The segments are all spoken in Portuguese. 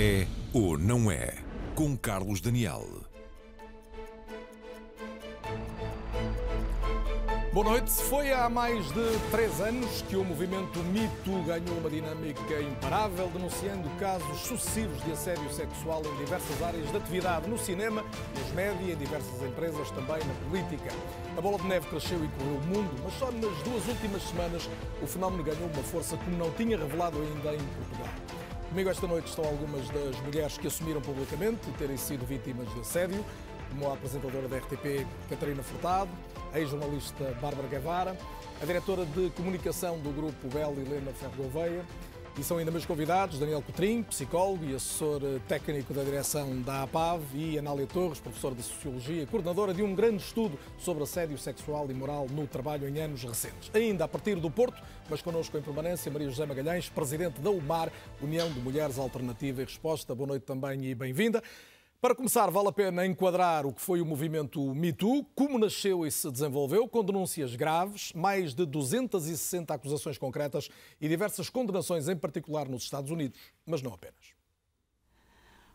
É ou não é? Com Carlos Daniel. Boa noite. Foi há mais de três anos que o movimento Me Too ganhou uma dinâmica imparável, denunciando casos sucessivos de assédio sexual em diversas áreas de atividade, no cinema, nos média, em diversas empresas, também na política. A bola de neve cresceu e correu o mundo, mas só nas duas últimas semanas o fenómeno ganhou uma força como não tinha revelado ainda em Portugal. Comigo esta noite estão algumas das mulheres que assumiram publicamente terem sido vítimas de assédio, como a apresentadora da RTP Catarina Furtado, a ex-jornalista Bárbara Guevara, a diretora de comunicação do grupo Belo Helena Ferro Gouveia, e são ainda meus convidados, Daniel Cotrim, psicólogo e assessor técnico da direção da APAV, e Anália Torres, professora de Sociologia, coordenadora de um grande estudo sobre assédio sexual e moral no trabalho em anos recentes. Ainda a partir do Porto, mas connosco em permanência, Maria José Magalhães, presidente da UMAR, União de Mulheres Alternativa e Resposta. Boa noite também e bem-vinda. Para começar, vale a pena enquadrar o que foi o movimento Me Too, como nasceu e se desenvolveu, com denúncias graves, mais de 260 acusações concretas e diversas condenações, em particular nos Estados Unidos, mas não apenas.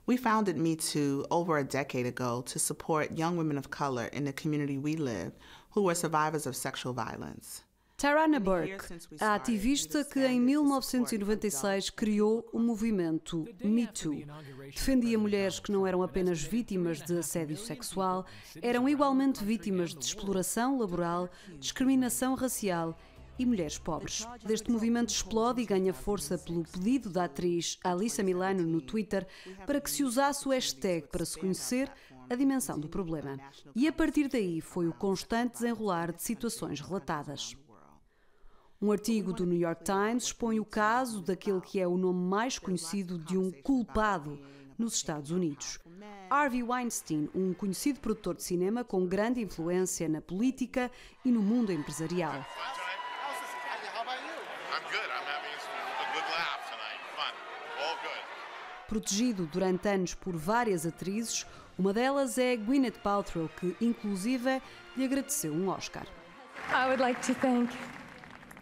We founded Me Too over a decade ago to support young women of color in the community we live who were survivors of sexual violence. Tarana Burke, a ativista que em 1996 criou o movimento Me Too. Defendia mulheres que não eram apenas vítimas de assédio sexual, eram igualmente vítimas de exploração laboral, discriminação racial e mulheres pobres. Deste movimento explode e ganha força pelo pedido da atriz Alissa Milano no Twitter para que se usasse o hashtag para se conhecer a dimensão do problema. E a partir daí foi o constante desenrolar de situações relatadas. Um artigo do New York Times expõe o caso daquele que é o nome mais conhecido de um culpado nos Estados Unidos. Harvey Weinstein, um conhecido produtor de cinema com grande influência na política e no mundo empresarial. Protegido durante anos por várias atrizes, uma delas é Gwyneth Paltrow, que inclusive lhe agradeceu um Oscar. I would like to thank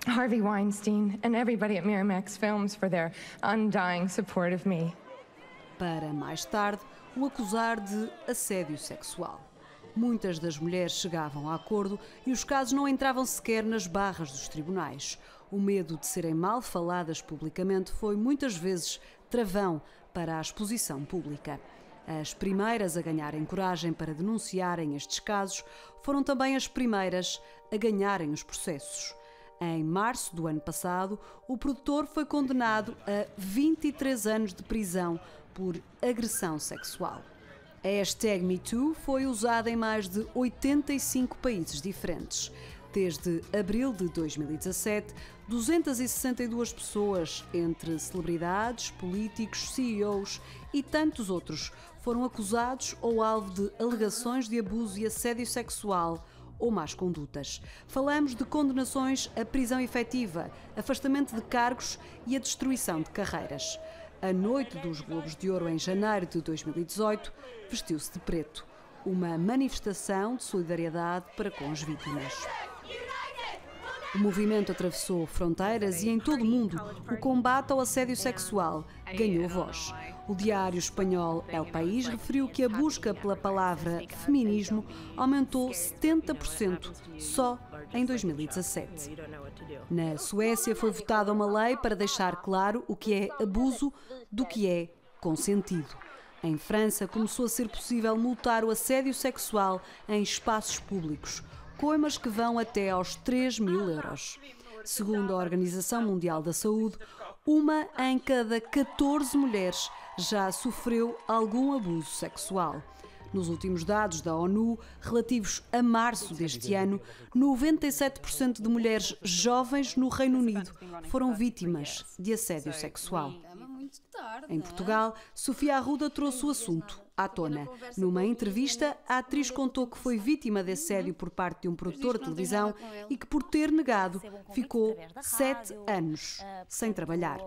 Harvey Weinstein and everybody at Miramax Films for their undying support of me. Para mais tarde o acusar de assédio sexual. Muitas das mulheres chegavam a acordo e os casos não entravam sequer nas barras dos tribunais. O medo de serem mal faladas publicamente foi muitas vezes travão para a exposição pública. As primeiras a ganharem coragem para denunciarem estes casos foram também as primeiras a ganharem os processos. Em março do ano passado, o produtor foi condenado a 23 anos de prisão por agressão sexual. A hashtag MeToo foi usada em mais de 85 países diferentes. Desde abril de 2017, 262 pessoas, entre celebridades, políticos, CEOs e tantos outros, foram acusados ou alvo de alegações de abuso e assédio sexual ou más condutas. Falamos de condenações à prisão efetiva, afastamento de cargos e a destruição de carreiras. A noite dos Globos de Ouro em janeiro de 2018 vestiu-se de preto, uma manifestação de solidariedade para com as vítimas. O movimento atravessou fronteiras e em todo o mundo o combate ao assédio sexual ganhou voz. O diário espanhol El País referiu que a busca pela palavra feminismo aumentou 70% só em 2017. Na Suécia foi votada uma lei para deixar claro o que é abuso do que é consentido. Em França começou a ser possível multar o assédio sexual em espaços públicos coimas que vão até aos 3 mil euros. Segundo a Organização Mundial da Saúde, uma em cada 14 mulheres já sofreu algum abuso sexual. Nos últimos dados da ONU, relativos a março deste ano, 97% de mulheres jovens no Reino Unido foram vítimas de assédio sexual. Em Portugal, Sofia Arruda trouxe o assunto à tona. Numa entrevista, a atriz contou que foi vítima de assédio por parte de um produtor de televisão e que, por ter negado, ficou sete anos sem trabalhar.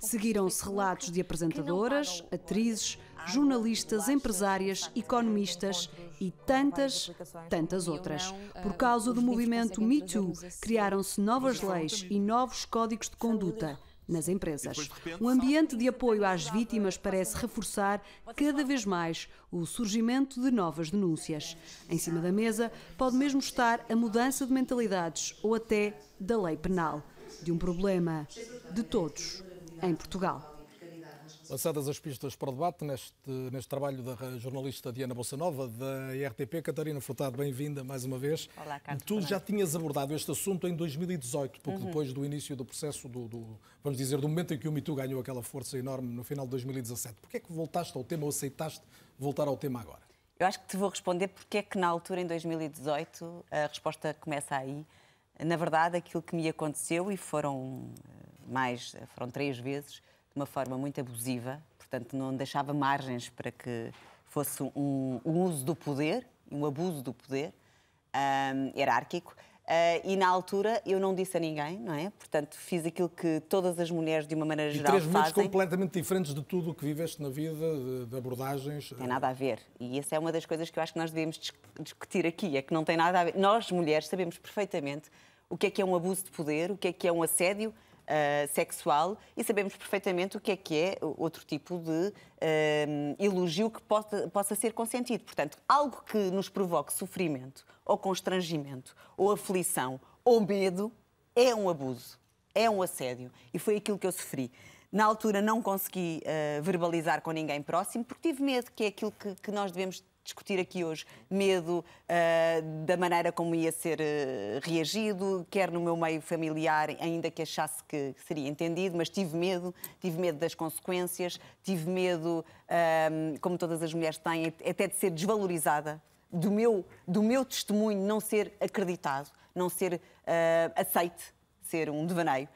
Seguiram-se relatos de apresentadoras, atrizes, jornalistas, empresárias, economistas e tantas, tantas outras. Por causa do movimento Me Too, criaram-se novas leis e novos códigos de conduta nas empresas. Um ambiente de apoio às vítimas parece reforçar cada vez mais o surgimento de novas denúncias. Em cima da mesa pode mesmo estar a mudança de mentalidades ou até da lei penal, de um problema de todos em Portugal. Lançadas as pistas para o debate neste, neste trabalho da jornalista Diana Bolsanova, da RTP. Catarina Furtado, bem-vinda mais uma vez. Olá, Carlos. Tu já tinhas abordado este assunto em 2018, pouco uhum. depois do início do processo, do, do, vamos dizer, do momento em que o MeToo ganhou aquela força enorme no final de 2017. Porquê é que voltaste ao tema ou aceitaste voltar ao tema agora? Eu acho que te vou responder porque é que na altura, em 2018, a resposta começa aí. Na verdade, aquilo que me aconteceu, e foram eh, mais, foram três vezes, de uma forma muito abusiva, portanto, não deixava margens para que fosse um, um uso do poder, um abuso do poder, um, hierárquico. Uh, e na altura eu não disse a ninguém, não é? Portanto, fiz aquilo que todas as mulheres, de uma maneira e geral, três fazem. três completamente diferentes de tudo o que viveste na vida, de, de abordagens. Tem nada a ver. E essa é uma das coisas que eu acho que nós devemos discutir aqui, é que não tem nada a ver. Nós, mulheres, sabemos perfeitamente o que é que é um abuso de poder, o que é que é um assédio, uh, sexual e sabemos perfeitamente o que é que é outro tipo de uh, elogio que possa, possa ser consentido. Portanto, algo que nos provoque sofrimento ou constrangimento ou aflição ou medo é um abuso, é um assédio. E foi aquilo que eu sofri. Na altura não consegui uh, verbalizar com ninguém próximo porque tive medo, que é aquilo que, que nós devemos discutir aqui hoje. Medo uh, da maneira como ia ser uh, reagido, quer no meu meio familiar, ainda que achasse que seria entendido, mas tive medo, tive medo das consequências, tive medo, uh, como todas as mulheres têm, até de ser desvalorizada, do meu, do meu testemunho não ser acreditado, não ser aceite, ser um devaneio.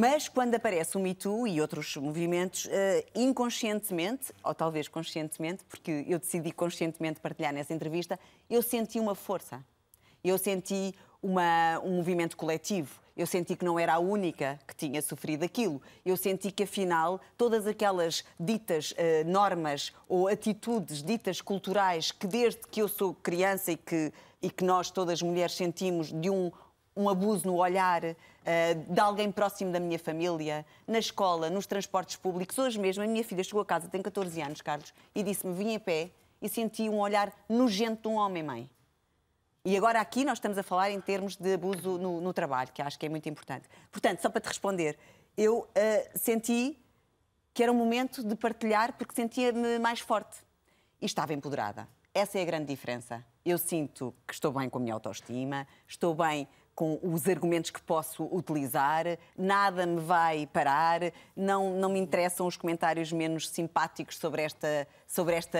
Mas quando aparece o Me Too e outros movimentos, uh, inconscientemente, ou talvez conscientemente, porque eu decidi conscientemente partilhar nessa entrevista, eu senti uma força. Eu senti uma, um movimento coletivo. Eu senti que não era a única que tinha sofrido aquilo. Eu senti que, afinal, todas aquelas ditas uh, normas ou atitudes ditas culturais que, desde que eu sou criança e que, e que nós, todas as mulheres, sentimos de um, um abuso no olhar uh, de alguém próximo da minha família, na escola, nos transportes públicos. Hoje mesmo, a minha filha chegou a casa, tem 14 anos, Carlos, e disse-me: vim a pé e senti um olhar nojento de um homem-mãe. E agora aqui nós estamos a falar em termos de abuso no, no trabalho, que acho que é muito importante. Portanto, só para te responder, eu uh, senti que era um momento de partilhar porque sentia-me mais forte e estava empoderada. Essa é a grande diferença. Eu sinto que estou bem com a minha autoestima, estou bem com os argumentos que posso utilizar, nada me vai parar, não, não me interessam os comentários menos simpáticos sobre esta, sobre esta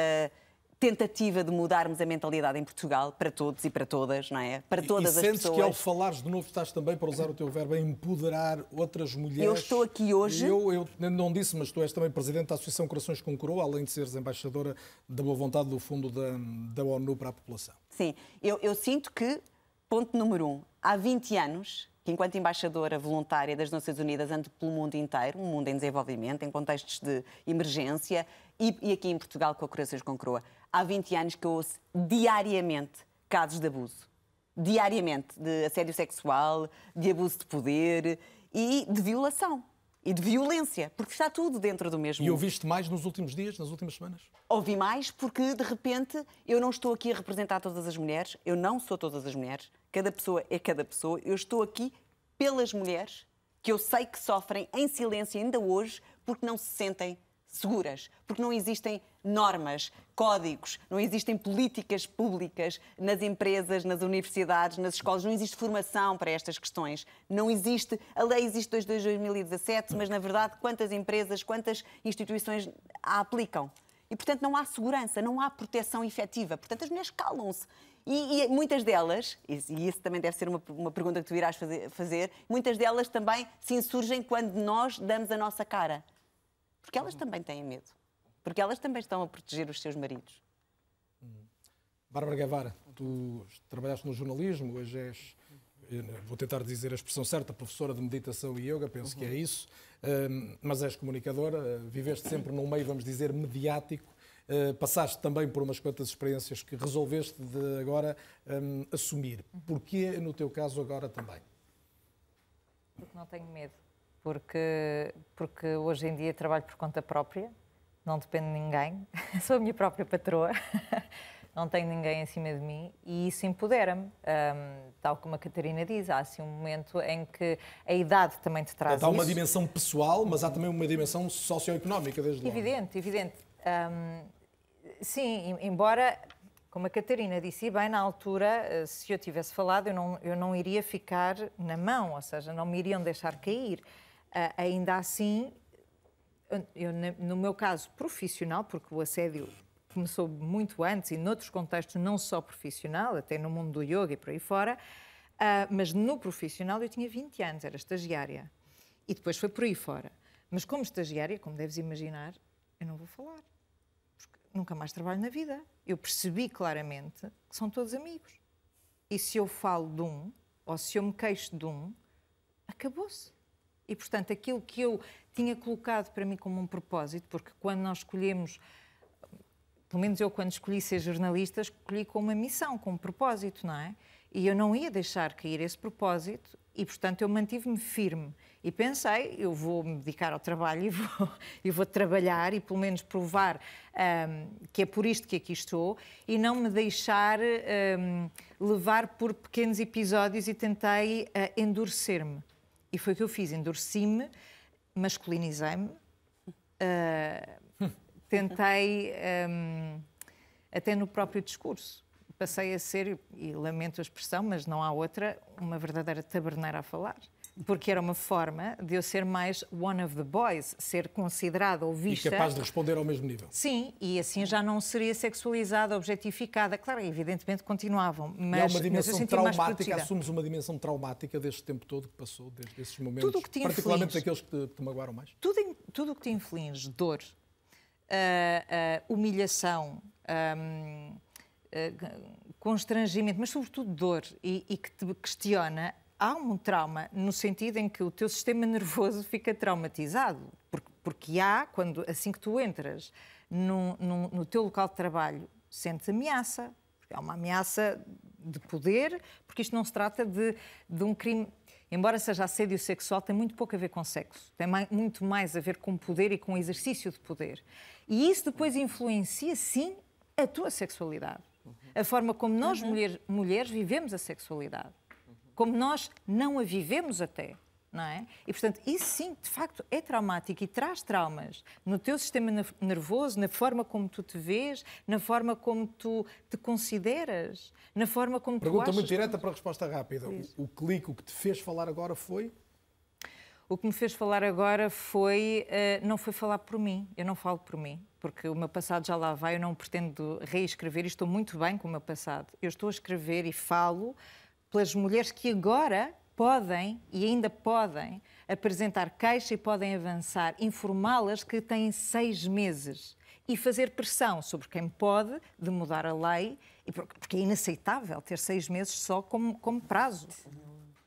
tentativa de mudarmos a mentalidade em Portugal para todos e para todas, não é? Para todas e, e as pessoas. que ao falares de novo estás também para usar o teu verbo a empoderar outras mulheres. Eu estou aqui hoje. Eu, eu não disse, mas tu és também presidente da Associação Corações com Coroa, além de seres embaixadora da boa vontade do Fundo da, da ONU para a população. Sim, eu, eu sinto que Ponto número um. Há 20 anos que, enquanto embaixadora voluntária das Nações Unidas, ando pelo mundo inteiro, um mundo em desenvolvimento, em contextos de emergência, e, e aqui em Portugal com a Corações com Croa. Há 20 anos que eu ouço diariamente casos de abuso. Diariamente. De assédio sexual, de abuso de poder e de violação e de violência, porque está tudo dentro do mesmo. E ouviste mais nos últimos dias, nas últimas semanas? Ouvi mais porque, de repente, eu não estou aqui a representar todas as mulheres, eu não sou todas as mulheres, cada pessoa é cada pessoa, eu estou aqui pelas mulheres que eu sei que sofrem em silêncio ainda hoje porque não se sentem seguras, porque não existem normas, códigos, não existem políticas públicas nas empresas, nas universidades, nas escolas, não existe formação para estas questões. Não existe, a lei existe desde 2017, mas na verdade quantas empresas, quantas instituições a aplicam? E portanto não há segurança, não há proteção efetiva. Portanto as mulheres calam-se. E, e, muitas delas, e isso também deve ser uma, uma pergunta que tu irás fazer, fazer, muitas delas também se insurgem quando nós damos a nossa cara. Porque elas também têm medo. Porque elas também estão a proteger os seus maridos. Bárbara Guevara, tu trabalhaste no jornalismo, hoje és, vou tentar dizer a expressão certa, professora de meditação e yoga, penso uhum. que é isso, mas és comunicadora, viveste sempre num meio, vamos dizer, mediático, passaste também por umas quantas experiências que resolveste de agora um, assumir. Porquê, no teu caso, agora também? Porque não tenho medo porque, porque hoje em dia trabalho por conta própria, não dependo de ninguém, sou a minha própria patroa, não tenho ninguém acima de mim e isso empodera-me. Um, tal como a Catarina diz, há assim um momento em que a idade também te traz. Há uma isso. dimensão pessoal, mas há também uma dimensão socioeconómica, desde logo. Evidente, evidente. Um, sim, embora como a Catarina disse bem, na altura, eh, se eu tivesse falado, eu não, eu não iria ficar na mão, ou seja, não me iriam deixar cair. Uh, ainda assim, eu, no meu caso profissional, porque o assédio começou muito antes e noutros contextos, não só profissional, até no mundo do yoga e por aí fora, uh, mas no profissional eu tinha 20 anos, era estagiária. E depois foi por aí fora. Mas como estagiária, como deves imaginar, eu não vou falar nunca mais trabalho na vida. Eu percebi claramente que são todos amigos. E se eu falo de um, ou se eu me queixo de um, acabou-se. E, portanto, aquilo que eu tinha colocado para mim como um propósito, porque quando nós escolhemos, pelo menos eu quando escolhi ser jornalista, escolhi com uma missão, com um propósito, não é? E eu não ia deixar cair esse propósito e, portanto, eu mantive-me firme. E pensei, eu vou me dedicar ao trabalho e vou, e vou trabalhar e pelo menos provar um, que é por isto que aqui estou e não me deixar um, levar por pequenos episódios e tentei uh, endurecer-me. E foi o que eu fiz, endureci-me, masculinizei-me, uh, tentei, um, até no próprio discurso, passei a ser, e lamento a expressão, mas não há outra, uma verdadeira taberneira a falar porque era uma forma de eu ser mais one of the boys, ser considerada ou vista. E capaz de responder ao mesmo nível. Sim, e assim já não seria sexualizada, objetificada. Claro, evidentemente continuavam, mas. E há uma dimensão traumática, assumes uma dimensão traumática deste tempo todo que passou, desde esses momentos. Tudo que te particularmente daqueles que te, te magoaram mais. Tudo, tudo que te inflige, dor, uh, uh, humilhação. Um, constrangimento, mas sobretudo dor, e, e que te questiona há um trauma no sentido em que o teu sistema nervoso fica traumatizado, porque, porque há, quando, assim que tu entras no, no, no teu local de trabalho, sentes ameaça, porque é uma ameaça de poder, porque isto não se trata de, de um crime. Embora seja assédio sexual, tem muito pouco a ver com sexo. Tem mais, muito mais a ver com poder e com exercício de poder. E isso depois influencia, sim, a tua sexualidade. A forma como nós, uhum. mulher, mulheres, vivemos a sexualidade como nós não a vivemos até. Não é? E, portanto, isso sim, de facto, é traumático e traz traumas no teu sistema nervoso, na forma como tu te vês, na forma como tu te consideras, na forma como Pergunta tu Pergunta muito direta para a resposta rápida. O, o clique, o que te fez falar agora foi? O que me fez falar agora foi, uh, não foi falar por mim, eu não falo por mim, porque o meu passado já lá vai, eu não pretendo reescrever. E estou muito bem com o meu passado. Eu estou a escrever e falo pelas mulheres que agora podem e ainda podem apresentar queixa e podem avançar, informá-las que têm seis meses e fazer pressão sobre quem pode de mudar a lei, porque é inaceitável ter seis meses só como, como prazo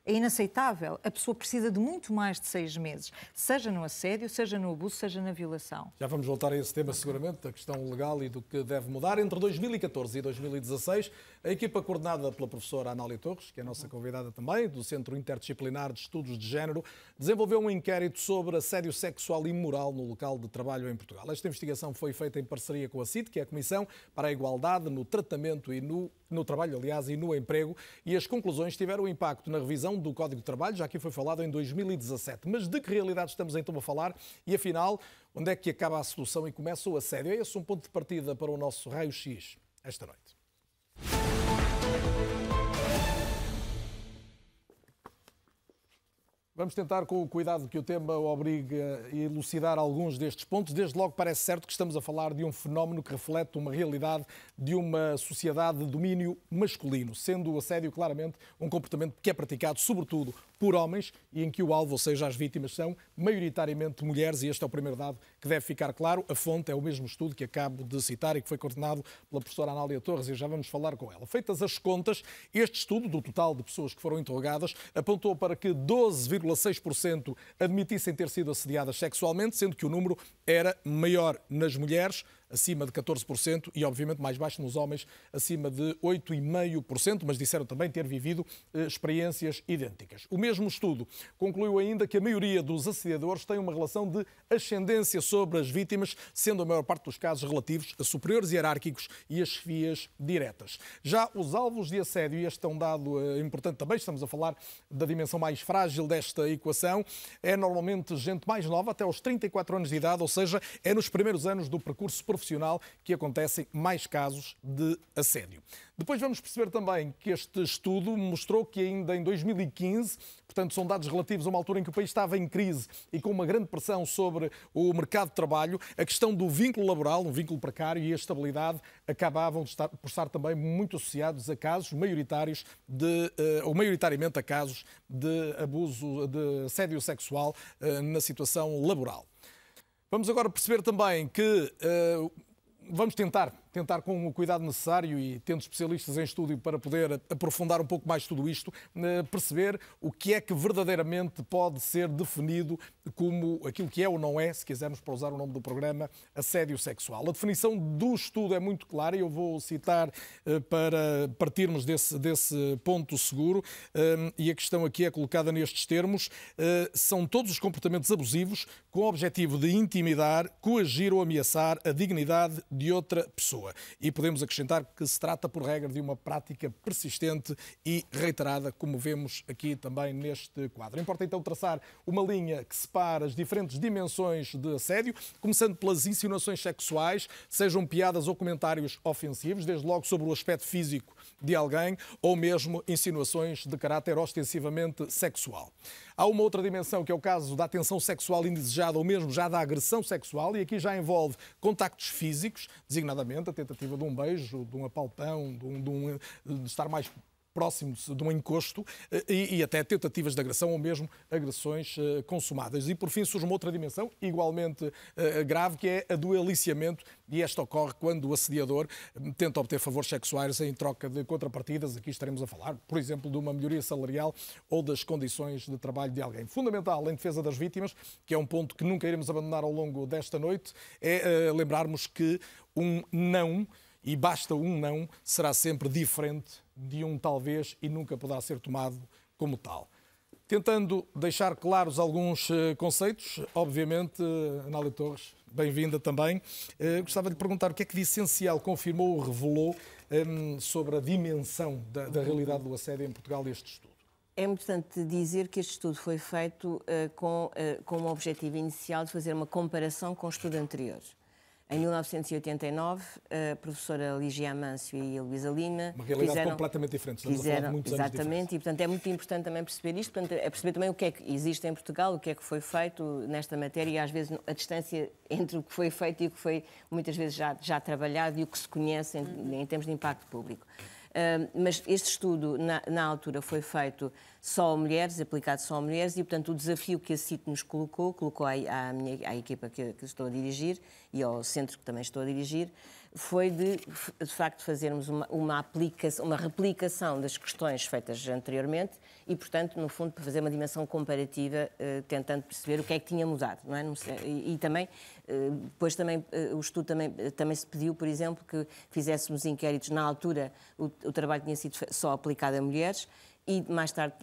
é inaceitável. A pessoa precisa de muito mais de seis meses, seja no assédio, seja no abuso, seja na violação. Já vamos voltar a esse tema, seguramente, da questão legal e do que deve mudar. Entre 2014 e 2016, a equipa coordenada pela professora Anália Torres, que é a nossa convidada também, do Centro Interdisciplinar de Estudos de Género, desenvolveu um inquérito sobre assédio sexual e moral no local de trabalho em Portugal. Esta investigação foi feita em parceria com a CIT, que é a Comissão para a Igualdade no Tratamento e no, no Trabalho, aliás, e no Emprego, e as conclusões tiveram impacto na revisão do Código de Trabalho, já aqui foi falado em 2017. Mas de que realidade estamos então a falar? E afinal, onde é que acaba a solução e começa o assédio? É esse um ponto de partida para o nosso raio-x esta noite. Vamos tentar, com o cuidado que o tema obriga, elucidar alguns destes pontos. Desde logo, parece certo que estamos a falar de um fenómeno que reflete uma realidade de uma sociedade de domínio masculino, sendo o assédio claramente um comportamento que é praticado, sobretudo, por homens e em que o alvo, ou seja, as vítimas, são maioritariamente mulheres, e este é o primeiro dado que deve ficar claro. A fonte é o mesmo estudo que acabo de citar e que foi coordenado pela professora Anália Torres, e já vamos falar com ela. Feitas as contas, este estudo, do total de pessoas que foram interrogadas, apontou para que 12,6% admitissem ter sido assediadas sexualmente, sendo que o número era maior nas mulheres acima de 14% e, obviamente, mais baixo nos homens, acima de 8,5%, mas disseram também ter vivido eh, experiências idênticas. O mesmo estudo concluiu ainda que a maioria dos assediadores tem uma relação de ascendência sobre as vítimas, sendo a maior parte dos casos relativos a superiores hierárquicos e a chefias diretas. Já os alvos de assédio, e este é um dado eh, importante também, estamos a falar da dimensão mais frágil desta equação, é normalmente gente mais nova, até aos 34 anos de idade, ou seja, é nos primeiros anos do percurso profissional que acontecem mais casos de assédio. Depois vamos perceber também que este estudo mostrou que ainda em 2015, portanto são dados relativos a uma altura em que o país estava em crise e com uma grande pressão sobre o mercado de trabalho, a questão do vínculo laboral, um vínculo precário e a estabilidade acabavam por estar também muito associados a casos maioritários de, uh, ou maioritariamente a casos de abuso, de assédio sexual uh, na situação laboral. Vamos agora perceber também que uh, vamos tentar tentar com o cuidado necessário e tendo especialistas em estúdio para poder aprofundar um pouco mais tudo isto, eh, perceber o que é que verdadeiramente pode ser definido como aquilo que é ou não é, se quisermos para usar o nome do programa, assédio sexual. A definição do estudo é muito clara e eu vou citar eh, para partirmos desse, desse ponto seguro eh, e a questão aqui é colocada nestes termos, são todos os comportamentos abusivos com o objetivo de intimidar, coagir ou ameaçar a dignidade de outra pessoa pessoa. E podemos acrescentar que se trata, por regra, de uma prática persistente e reiterada, como vemos aqui também neste quadro. Importa então traçar uma linha que separa as diferentes dimensões de assédio, começando pelas insinuações sexuais, sejam piadas ou comentários ofensivos, desde logo sobre o aspecto físico de alguém, ou mesmo insinuações de caráter ostensivamente sexual. Há uma outra dimensão que é o caso da atenção sexual indesejada ou mesmo já da agressão sexual, e aqui já envolve contactos físicos, designadamente a tentativa de um beijo, de um apalpão, de, um, de, um, de estar mais próximo de um encosto eh, e, e, até tentativas de agressão ou mesmo agressões uh, consumadas. E por fim surge uma outra dimensão igualmente uh, grave que é a do aliciamento e esta ocorre quando o assediador tenta obter favores sexuais em troca de contrapartidas. Aqui estaremos a falar, por exemplo, de uma melhoria salarial ou das condições de trabalho de alguém. Fundamental em defesa das vítimas, que é um ponto que nunca iremos abandonar ao longo desta noite, é uh, lembrarmos que um não e basta um não, será sempre diferente de um talvez e nunca poderá ser tomado como tal. Tentando deixar claros alguns eh, conceitos, obviamente, eh, Anália Torres, bem-vinda também. Eh, gostava de perguntar o que é que de essencial confirmou ou revelou ehm, sobre a dimensão da, da realidade do assédio em Portugal este estudo. É importante dizer que este estudo foi feito com, com o objetivo inicial de fazer uma comparação com o estudo anterior. Em 1989, a professora Ligia Amâncio e a Luísa Lima Uma realidade fizeram, completamente diferente. Estamos fizeram, muitos exatamente, e portanto é muito importante também perceber isto, portanto, é perceber também o que é que existe em Portugal, o que é que foi feito nesta matéria e às vezes a distância entre o que foi feito e o que foi muitas vezes já, já trabalhado e o que se conhece em, em termos de impacto público. Uh, mas este estudo, na, na, altura, foi feito só a mulheres, aplicado só a mulheres, e, portanto, o desafio que a CIT nos colocou, colocou à, à, minha, à equipa que, que, estou a dirigir e ao centro que também estou a dirigir, foi de, de facto, fazermos uma, uma, aplicação, uma replicação das questões feitas anteriormente e, portanto, no fundo, para fazer uma dimensão comparativa, uh, tentando perceber o que é que tinha mudado. Não é? E, e também, uh, depois também, uh, o estudo também, também se pediu, por exemplo, que fizéssemos inquéritos. Na altura, o, o trabalho tinha sido só aplicado a mulheres e mais tarde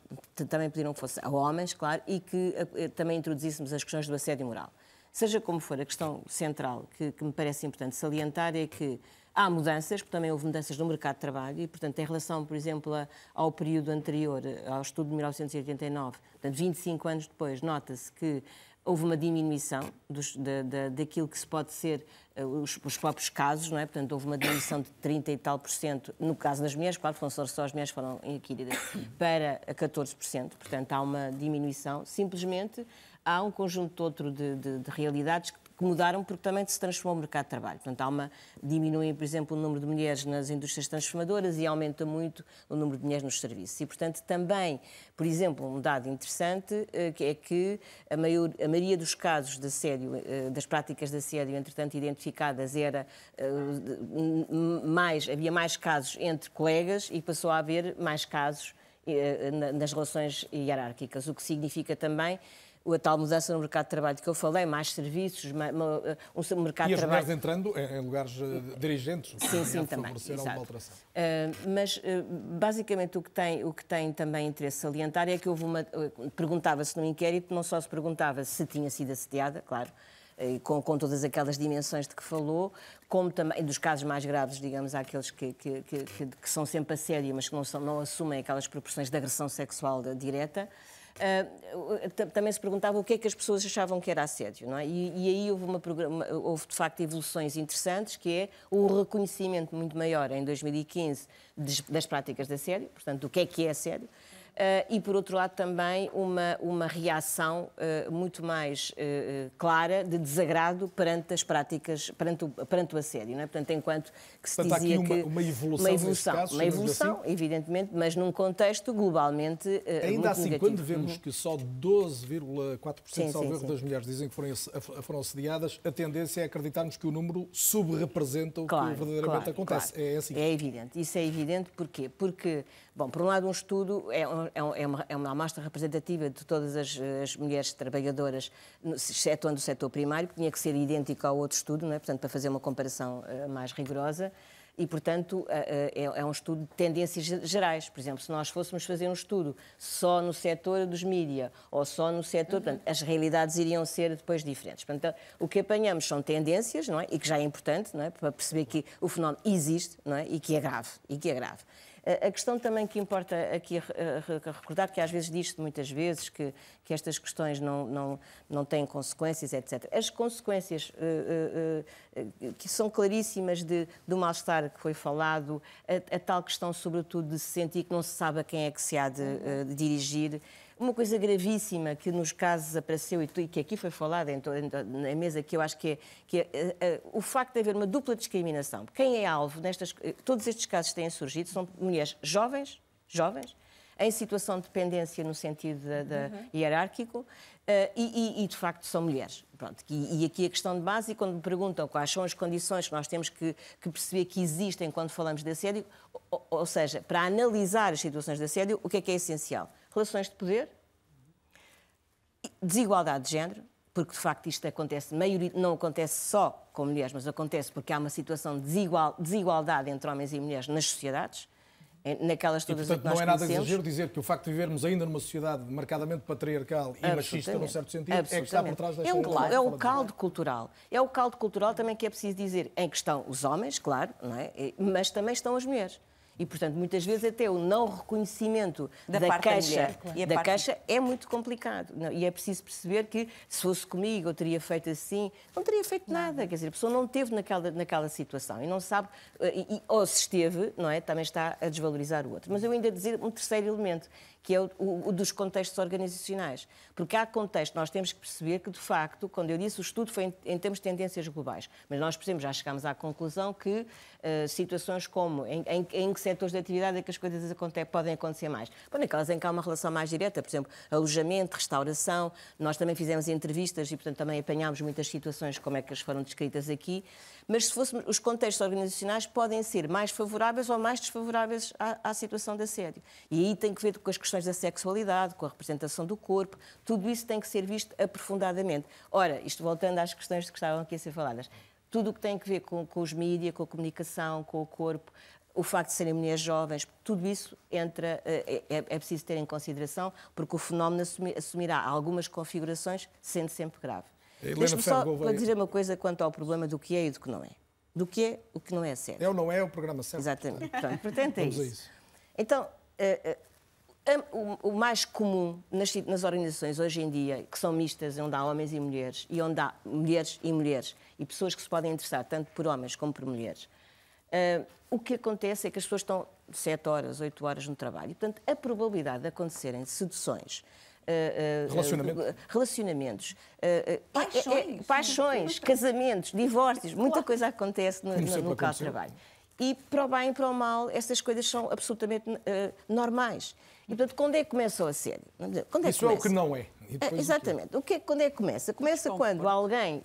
também pediram que fosse a homens, claro, e que também introduzíssemos as questões do assédio moral. Seja como for, a questão central que, que me parece importante salientar é que há mudanças, porque também houve mudanças no mercado de trabalho, e, portanto, em relação, por exemplo, ao período anterior, ao estudo de 1989, portanto, 25 anos depois, nota-se que houve uma diminuição dos, da, da, daquilo que se pode ser uh, os, os, próprios casos, não é? Portanto, houve uma diminuição de 30 e tal por cento, no caso das mulheres, claro, foram só as mulheres foram inquiridas, para 14 por cento. Portanto, há uma diminuição. Simplesmente há um conjunto outro de, de, de realidades que que mudaram porque também se transformou o mercado de trabalho. Portanto, há uma, diminui, por exemplo, o número de mulheres nas indústrias transformadoras e aumenta muito o número de mulheres nos serviços. E, portanto, também, por exemplo, um dado interessante eh, é que a, maior, a maioria dos casos de assédio, eh, das práticas de assédio, entretanto, identificadas, era eh, mais, havia mais casos entre colegas e passou a haver mais casos nas relações hierárquicas, o que significa também a tal mudança no mercado de trabalho que eu falei, mais serviços, mais, um mercado e de trabalho. E as entrando em lugares eh, dirigentes, sim, sim, também. alteração. Uh, mas, uh, basicamente, o que, tem, o que tem também interesse salientar é que houve uma. Perguntava-se no inquérito, não só se perguntava se tinha sido assediada, claro, com, com, todas aquelas dimensões de que falou, como também dos casos mais graves, digamos, aqueles que, que, que, que são sempre assédio, mas que não, são, não assumem aquelas proporções de agressão sexual direta. Uh, também se perguntava o que é que as pessoas achavam que era assédio, não é? E, e aí houve, uma, houve, de facto evoluções interessantes, que é o reconhecimento muito maior em 2015 das práticas de assédio, portanto, do que é que é assédio, e, por outro lado, também uma, uma reação uh, muito mais uh, clara de desagrado perante as práticas, perante o, perante o assédio. Não é? Portanto, enquanto que se Portanto, dizia uma, que... Uma evolução, uma evolução, caso, uma evolução assim. evidentemente, mas num contexto globalmente Ainda assim, negativo. quando vemos uhum. que só 12,4% salvo das mulheres dizem que foram, foram assediadas, a tendência é acreditarmos que o número subrepresenta o claro, que verdadeiramente claro, acontece. Claro. É assim. É evidente. Isso é evidente porquê? Porque, bom, por um lado, um estudo é, é, é uma, é uma amostra representativa de todas as, as, mulheres trabalhadoras, excetuando o setor primário, que tinha que ser idêntico ao outro estudo, não é? portanto, para fazer uma comparação uh, mais rigorosa. E, portanto, é, é um estudo de tendências gerais. Por exemplo, se nós fôssemos fazer um estudo só no setor dos mídia ou só no setor, portanto, as realidades iriam ser depois diferentes. Portanto, o que apanhamos são tendências, não é? E que já é importante, não é? Para perceber que o fenómeno existe, não é? E que é grave, e que é grave. A questão também que importa aqui recordar, que às vezes diz-se muitas vezes que, que estas questões não, não, não têm consequências, etc. As consequências uh, uh, uh, que são claríssimas de, do mal-estar que foi falado, a, a, tal questão, sobretudo, de se sentir que não se sabe a quem é que se há de, de dirigir, uma coisa gravíssima que nos casos apareceu e que aqui foi falada na mesa, que eu acho que é, que é uh, uh, o facto de haver uma dupla discriminação. Quem é alvo nestas. Uh, todos estes casos que têm surgido são mulheres jovens, jovens, em situação de dependência no sentido de, de uhum. hierárquico, e, e, e, de facto são mulheres. Pronto, e, e, aqui a questão de base, quando me perguntam quais são as condições que nós temos que, que perceber que existem quando falamos de assédio, ou, ou, seja, para analisar as situações de assédio, o que é que é essencial? relações de poder, desigualdade de género, porque de facto isto acontece, não acontece só com mulheres, mas acontece porque há uma situação de desigual, desigualdade entre homens e mulheres nas sociedades, naquelas todas e, portanto, que nós não é nada exagero dizer que o facto de vivermos ainda numa sociedade marcadamente patriarcal e machista, num certo sentido, é que está por trás desta é, um, é o caldo cultural. É o caldo cultural também que é preciso dizer, em que estão os homens, claro, não é? mas também estão as mulheres. E, portanto, muitas vezes até o não reconhecimento da, da queixa, da, da queixa é muito complicado. Não, e é preciso perceber que, se fosse comigo, eu teria feito assim, não teria feito nada. Quer dizer, a pessoa não esteve naquela, naquela situação e não sabe, eh, e, ou se esteve, não é, também está a desvalorizar o outro. Mas eu ainda dizer um terceiro elemento, que é o, o, o, dos contextos organizacionais. Porque há contexto, nós temos que perceber que, de facto, quando eu disse o estudo foi em, em termos de tendências globais, mas nós, por exemplo, já chegámos à conclusão que uh, situações como em, em, em, que setores de atividade é que as coisas podem acontecer mais? Bom, naquelas em que há uma relação mais direta, por exemplo, alojamento, restauração, nós também fizemos entrevistas e, portanto, também apanhámos muitas situações como é que as foram descritas aqui, mas se fôssemos, os contextos organizacionais podem ser mais favoráveis ou mais desfavoráveis à, à situação de assédio. E aí tem que ver com as questões da sexualidade, com a representação do corpo, tudo isso tem que ser visto aprofundadamente. Ora, isto voltando às questões que estavam aqui a ser faladas, tudo o que tem que ver com, com os mídias, com a comunicação, com o corpo, o facto de serem mulheres jovens, tudo isso entra, é, é, é preciso ter em consideração, porque o fenómeno assumirá algumas configurações, sendo sempre grave. Deixe-me só para dizer uma coisa quanto ao problema do que é e do que não é. Do que é, o que não é sério. É ou não é o programa certo. Exatamente. Pronto, portanto, é isso. isso. Então, uh, uh, o, mais comum nas, organizações hoje em dia, que são mistas, onde há homens e mulheres, e onde há mulheres e mulheres, e pessoas que se podem interessar tanto por homens como por mulheres, uh, o que acontece é que as pessoas estão 7 horas, 8 horas no trabalho. E, portanto, a probabilidade de acontecerem seduções, Uh, uh, Relacionamento. uh, relacionamentos, paixões, paixões casamentos, divórcios, muita coisa acontece no, no local de trabalho. E para o bem e para o mal, essas coisas são absolutamente normais. E, portanto, quando é que começa o assédio? Quando é Isso é o que não é. exatamente. O que é, quando é que começa? Começa quando alguém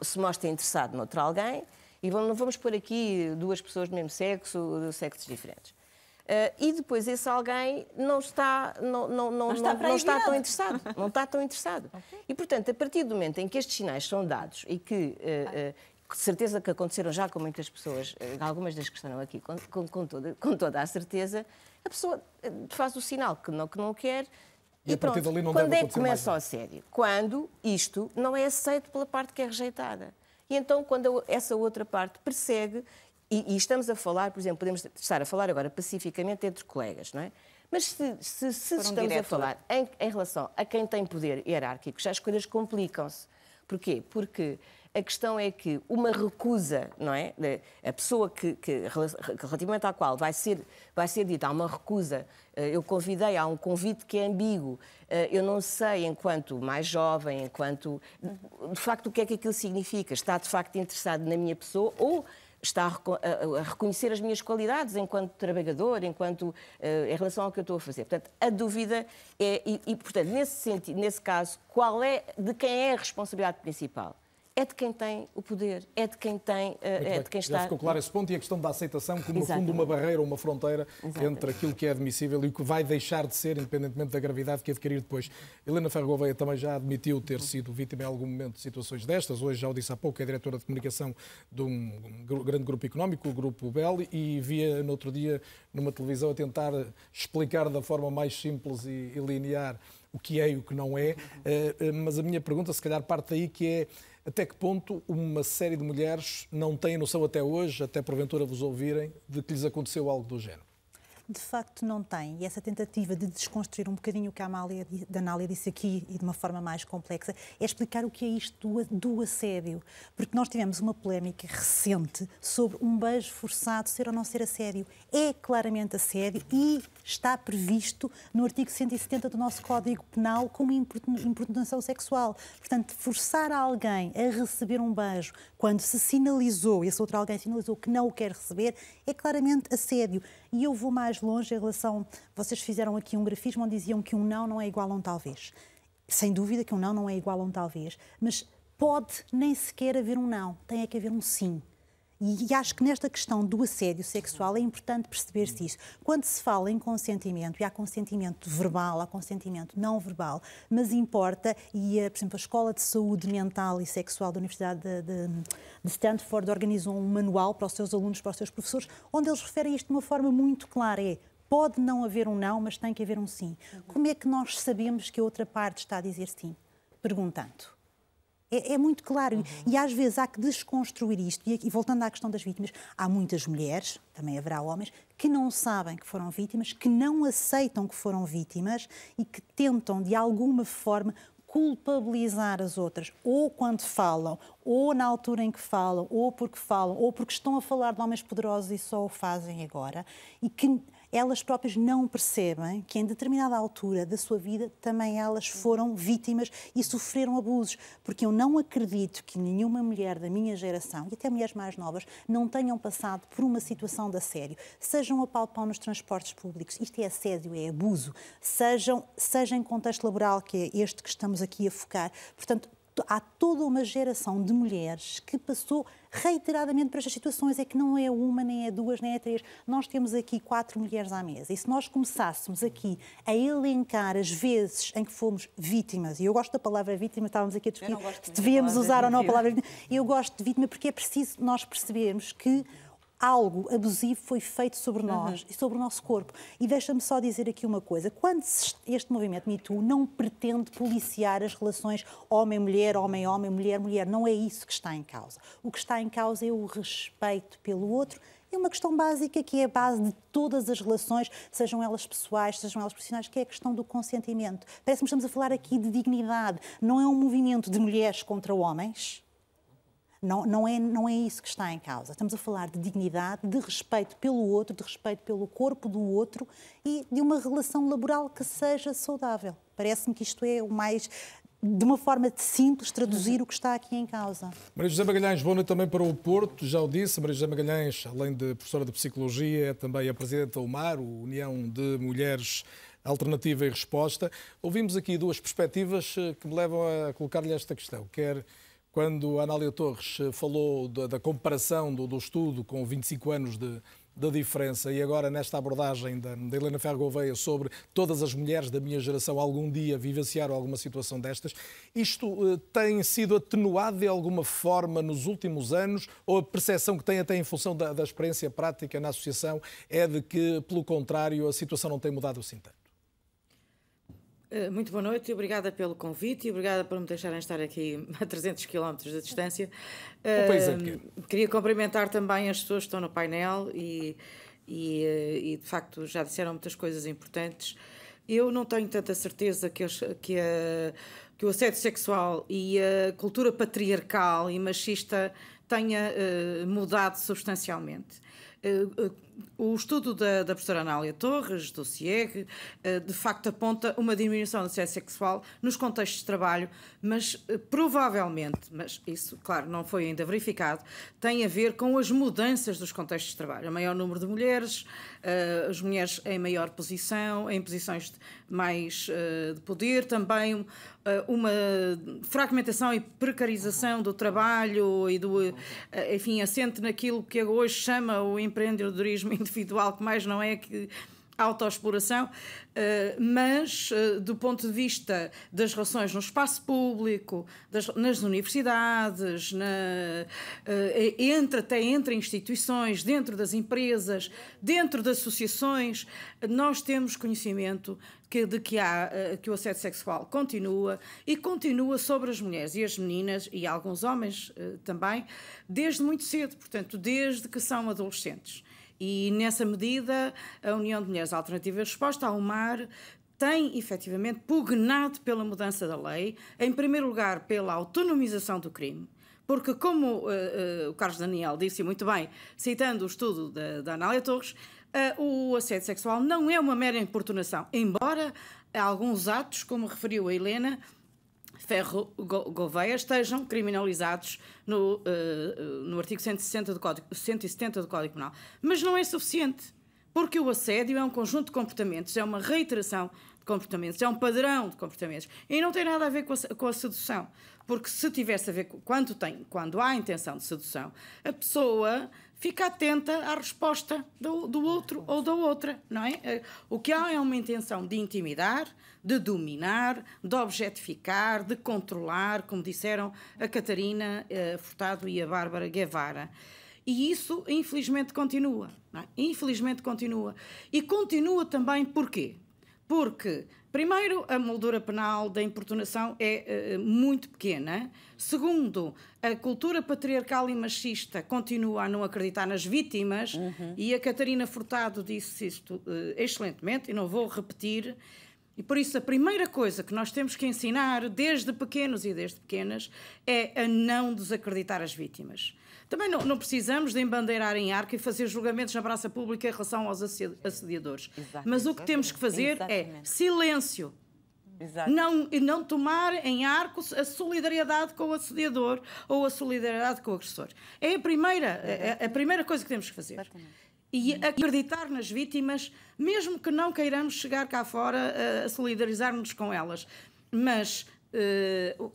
se mostra interessado noutro alguém e vamos, não vamos pôr aqui duas pessoas do mesmo sexo, de sexos diferentes. Uh, e depois esse alguém não está, não, não, não, não está, não, está tão interessado. Não está tão interessado. okay. E, portanto, a partir do momento em que estes sinais são dados e que, uh, uh, certeza que aconteceram já com muitas pessoas, algumas das que estão aqui, com, com, com, toda, com toda a certeza, a pessoa faz o sinal que não, que não quer e, e pronto, dali não quando é que começa o assédio? Quando isto não é aceito pela parte que é rejeitada. E então, quando essa outra parte persegue e, e, estamos a falar, por exemplo, podemos estar a falar agora pacificamente entre colegas, não é? Mas se, se, se estamos direto. a falar em, em, relação a quem tem poder hierárquico, já as coisas complicam-se. Porquê? Porque a questão é que uma recusa, não é? A pessoa que, que relativamente à qual vai ser, vai ser dita, há uma recusa, eh, eu convidei, há um convite que é ambíguo, eh, eu não sei, enquanto mais jovem, enquanto. De facto, o que é que aquilo significa? Está de facto interessado na minha pessoa ou está a, a, reconhecer as minhas qualidades enquanto trabalhador, enquanto uh, em relação ao que eu estou a fazer. Portanto, a dúvida é e, e portanto, nesse sentido, nesse caso, qual é de quem é a responsabilidade principal? É de quem tem o poder, é de quem tem, eh, é de quem está. Já ficou claro esse ponto e a questão da aceitação como no fundo uma barreira, uma fronteira Exatamente. entre aquilo que é admissível e o que vai deixar de ser, independentemente da gravidade que adquirir depois. Helena Ferro Gouveia também já admitiu ter sido vítima em algum momento de situações destas. Hoje já o disse há pouco, é diretora de comunicação de um grande grupo económico, o Grupo Bell, e via no outro dia numa televisão a tentar explicar da forma mais simples e linear o que é e o que não é. Eh, eh, mas a minha pergunta, se calhar, parte daí que é até que ponto uma série de mulheres não têm noção até hoje, até porventura vos ouvirem, de que lhes aconteceu algo do género? De facto não tem. E essa tentativa de desconstruir um bocadinho o que a Amália, disse aqui e de uma forma mais complexa é explicar o que é isto do, do assédio. Porque nós tivemos uma polémica recente sobre um beijo forçado ser ou não ser assédio. É claramente assédio e está previsto no artigo 170 do nosso Código Penal como importunação sexual. Portanto, forçar alguém a receber um beijo quando se sinalizou, esse outro alguém sinalizou que não o quer receber, é claramente assédio. E eu vou mais longe em relação. Vocês fizeram aqui um grafismo onde diziam que um não não é igual a um talvez. Sem dúvida que um não não é igual a um talvez, mas pode nem sequer haver um não, tem é que haver um sim. E acho que nesta questão do assédio sexual é importante perceber-se isso. Quando se fala em consentimento, e há consentimento verbal, há consentimento não verbal, mas importa, e por exemplo a Escola de Saúde Mental e Sexual da Universidade de, de, de Stanford organizou um manual para os seus alunos, para os seus professores, onde eles referem isto de uma forma muito clara. É, pode não haver um não, mas tem que haver um sim. Como é que nós sabemos que a outra parte está a dizer sim? Perguntando. É, é muito claro. Uhum. E às vezes há que desconstruir isto. E, e voltando à questão das vítimas, há muitas mulheres, também haverá homens, que não sabem que foram vítimas, que não aceitam que foram vítimas e que tentam, de alguma forma, culpabilizar as outras, ou quando falam, ou na altura em que falam, ou porque falam, ou porque estão a falar de homens poderosos e só o fazem agora, e que elas próprias não percebem que em determinada altura da sua vida também elas foram vítimas e sofreram abusos. Porque eu não acredito que nenhuma mulher da minha geração, e até mulheres mais novas, não tenham passado por uma situação de assédio. Sejam a pau nos transportes públicos, isto é assédio, é abuso. Sejam, seja em contexto laboral, que é este que estamos aqui a focar. Portanto, há toda uma geração de mulheres que passou reiteradamente por estas situações. É que não é uma, nem é duas, nem é três. Nós temos aqui quatro mulheres à mesa. E se nós começássemos aqui a elencar as vezes em que fomos vítimas, e eu gosto da palavra vítima, estávamos aqui a discutir se devíamos usar ou não a palavra vítima, eu gosto de vítima porque é preciso nós percebermos que algo abusivo foi feito sobre nós uhum. e sobre o nosso corpo. E deixa-me só dizer aqui uma coisa: quando este movimento Me Too não pretende policiar as relações homem-mulher, homem-homem, mulher-mulher, não é isso que está em causa. O que está em causa é o respeito pelo outro é uma questão básica que é a base de todas as relações, sejam elas pessoais, sejam elas profissionais, que é a questão do consentimento. Parece-me que estamos a falar aqui de dignidade. Não é um movimento de mulheres contra homens, não, não, é, não é isso que está em causa. Estamos a falar de dignidade, de respeito pelo outro, de respeito pelo corpo do outro e de uma relação laboral que seja saudável. Parece-me que isto é o mais de uma forma simples, traduzir o que está aqui em causa. Maria José Magalhães, boa noite também para o Porto. Já o disse, Maria José Magalhães, além de professora de Psicologia, é também a Presidente da UMAR, União de Mulheres Alternativa e Resposta. Ouvimos aqui duas perspectivas eh, que me levam a colocar-lhe esta questão. Quer quando Anália Torres eh, falou da, da comparação do, do, estudo com 25 anos de, da diferença. E agora, nesta abordagem da, da Helena Ferro Gouveia sobre todas as mulheres da minha geração algum dia vivenciaram alguma situação destas, isto uh, tem sido atenuado de alguma forma nos últimos anos ou a percepção que tem até em função da, da experiência prática na associação é de que, pelo contrário, a situação não tem mudado assim tanto? Eh, muito boa noite e obrigada pelo convite e obrigada por me deixarem estar aqui a 300 km de distância. O país é pequeno. Queria cumprimentar também as pessoas que estão no painel e, e, eh, e, de facto já disseram muitas coisas importantes. Eu não tenho tanta certeza que, que, a, que o assédio sexual e a cultura patriarcal e machista tenha uh, mudado substancialmente. Uh, uh, o estudo da, da professora Anália Torres, do CIEG, eh, de facto aponta uma diminuição do assédio sexual nos contextos de trabalho, mas eh, provavelmente, mas isso, claro, não foi ainda verificado, tem a ver com as mudanças dos contextos de trabalho. O maior número de mulheres, eh, as mulheres em maior posição, em posições mais de poder, também uma fragmentação e precarização do trabalho e do, enfim, assente naquilo que hoje chama o empreendedorismo individual, que mais não é que autoexploração, eh, mas eh, do ponto de vista das relações no espaço público, das, nas universidades, na, eh, entre, até entre instituições, dentro das empresas, dentro das associações, nós temos conhecimento que, de que, há, que o assédio sexual continua e continua sobre as mulheres e as meninas e alguns homens também, desde muito cedo, portanto, desde que são adolescentes. E nessa medida, a União de Mulheres Alternativas Resposta, ao Mar, tem efetivamente pugnado pela mudança da lei, em primeiro lugar pela autonomização do crime, porque, como uh, uh, o Carlos Daniel disse muito bem, citando o estudo da, Anália Torres, uh, o assédio sexual não é uma mera importunação, embora alguns atos, como referiu a Helena, Ferro Gouveia estejam criminalizados no, uh, no artigo 160 do Código, 170 do Código Penal. Mas não é suficiente, porque o assédio é um conjunto de comportamentos, é uma reiteração de comportamentos, é um padrão de comportamentos. E não tem nada a ver com a, com a sedução. Porque se tivesse a ver com quando, tem, quando há intenção de sedução, a pessoa fica atenta à resposta do, do outro ou da outra, não é? Eh, o que há é uma intenção de intimidar, de dominar, de objetificar, de controlar, como disseram a Catarina uh, Furtado e a Bárbara Guevara. E isso, infelizmente, continua. É? Infelizmente, continua. E continua também porquê? Porque, primeiro, a moldura penal da importunação é uh, muito pequena. Segundo, a cultura patriarcal e machista continua a não acreditar nas vítimas. Uhum. E a Catarina Furtado disse isto uh, excelentemente, e não vou repetir. E por isso a primeira coisa que nós temos que ensinar desde pequenos e desde pequenas é a não desacreditar as vítimas. Também não, não precisamos de embandeirar em arco e fazer julgamentos na praça pública em relação aos assediadores. Exato, Mas o que temos que fazer é Exatamente. é silêncio. Exato. Não, não tomar em arco a solidariedade com o assediador ou a solidariedade com o agressor. É a primeira, a, a primeira coisa que temos que fazer. Exatamente e acreditar nas vítimas, mesmo que não queiramos chegar cá fora a solidarizar-nos com elas. Mas, uh,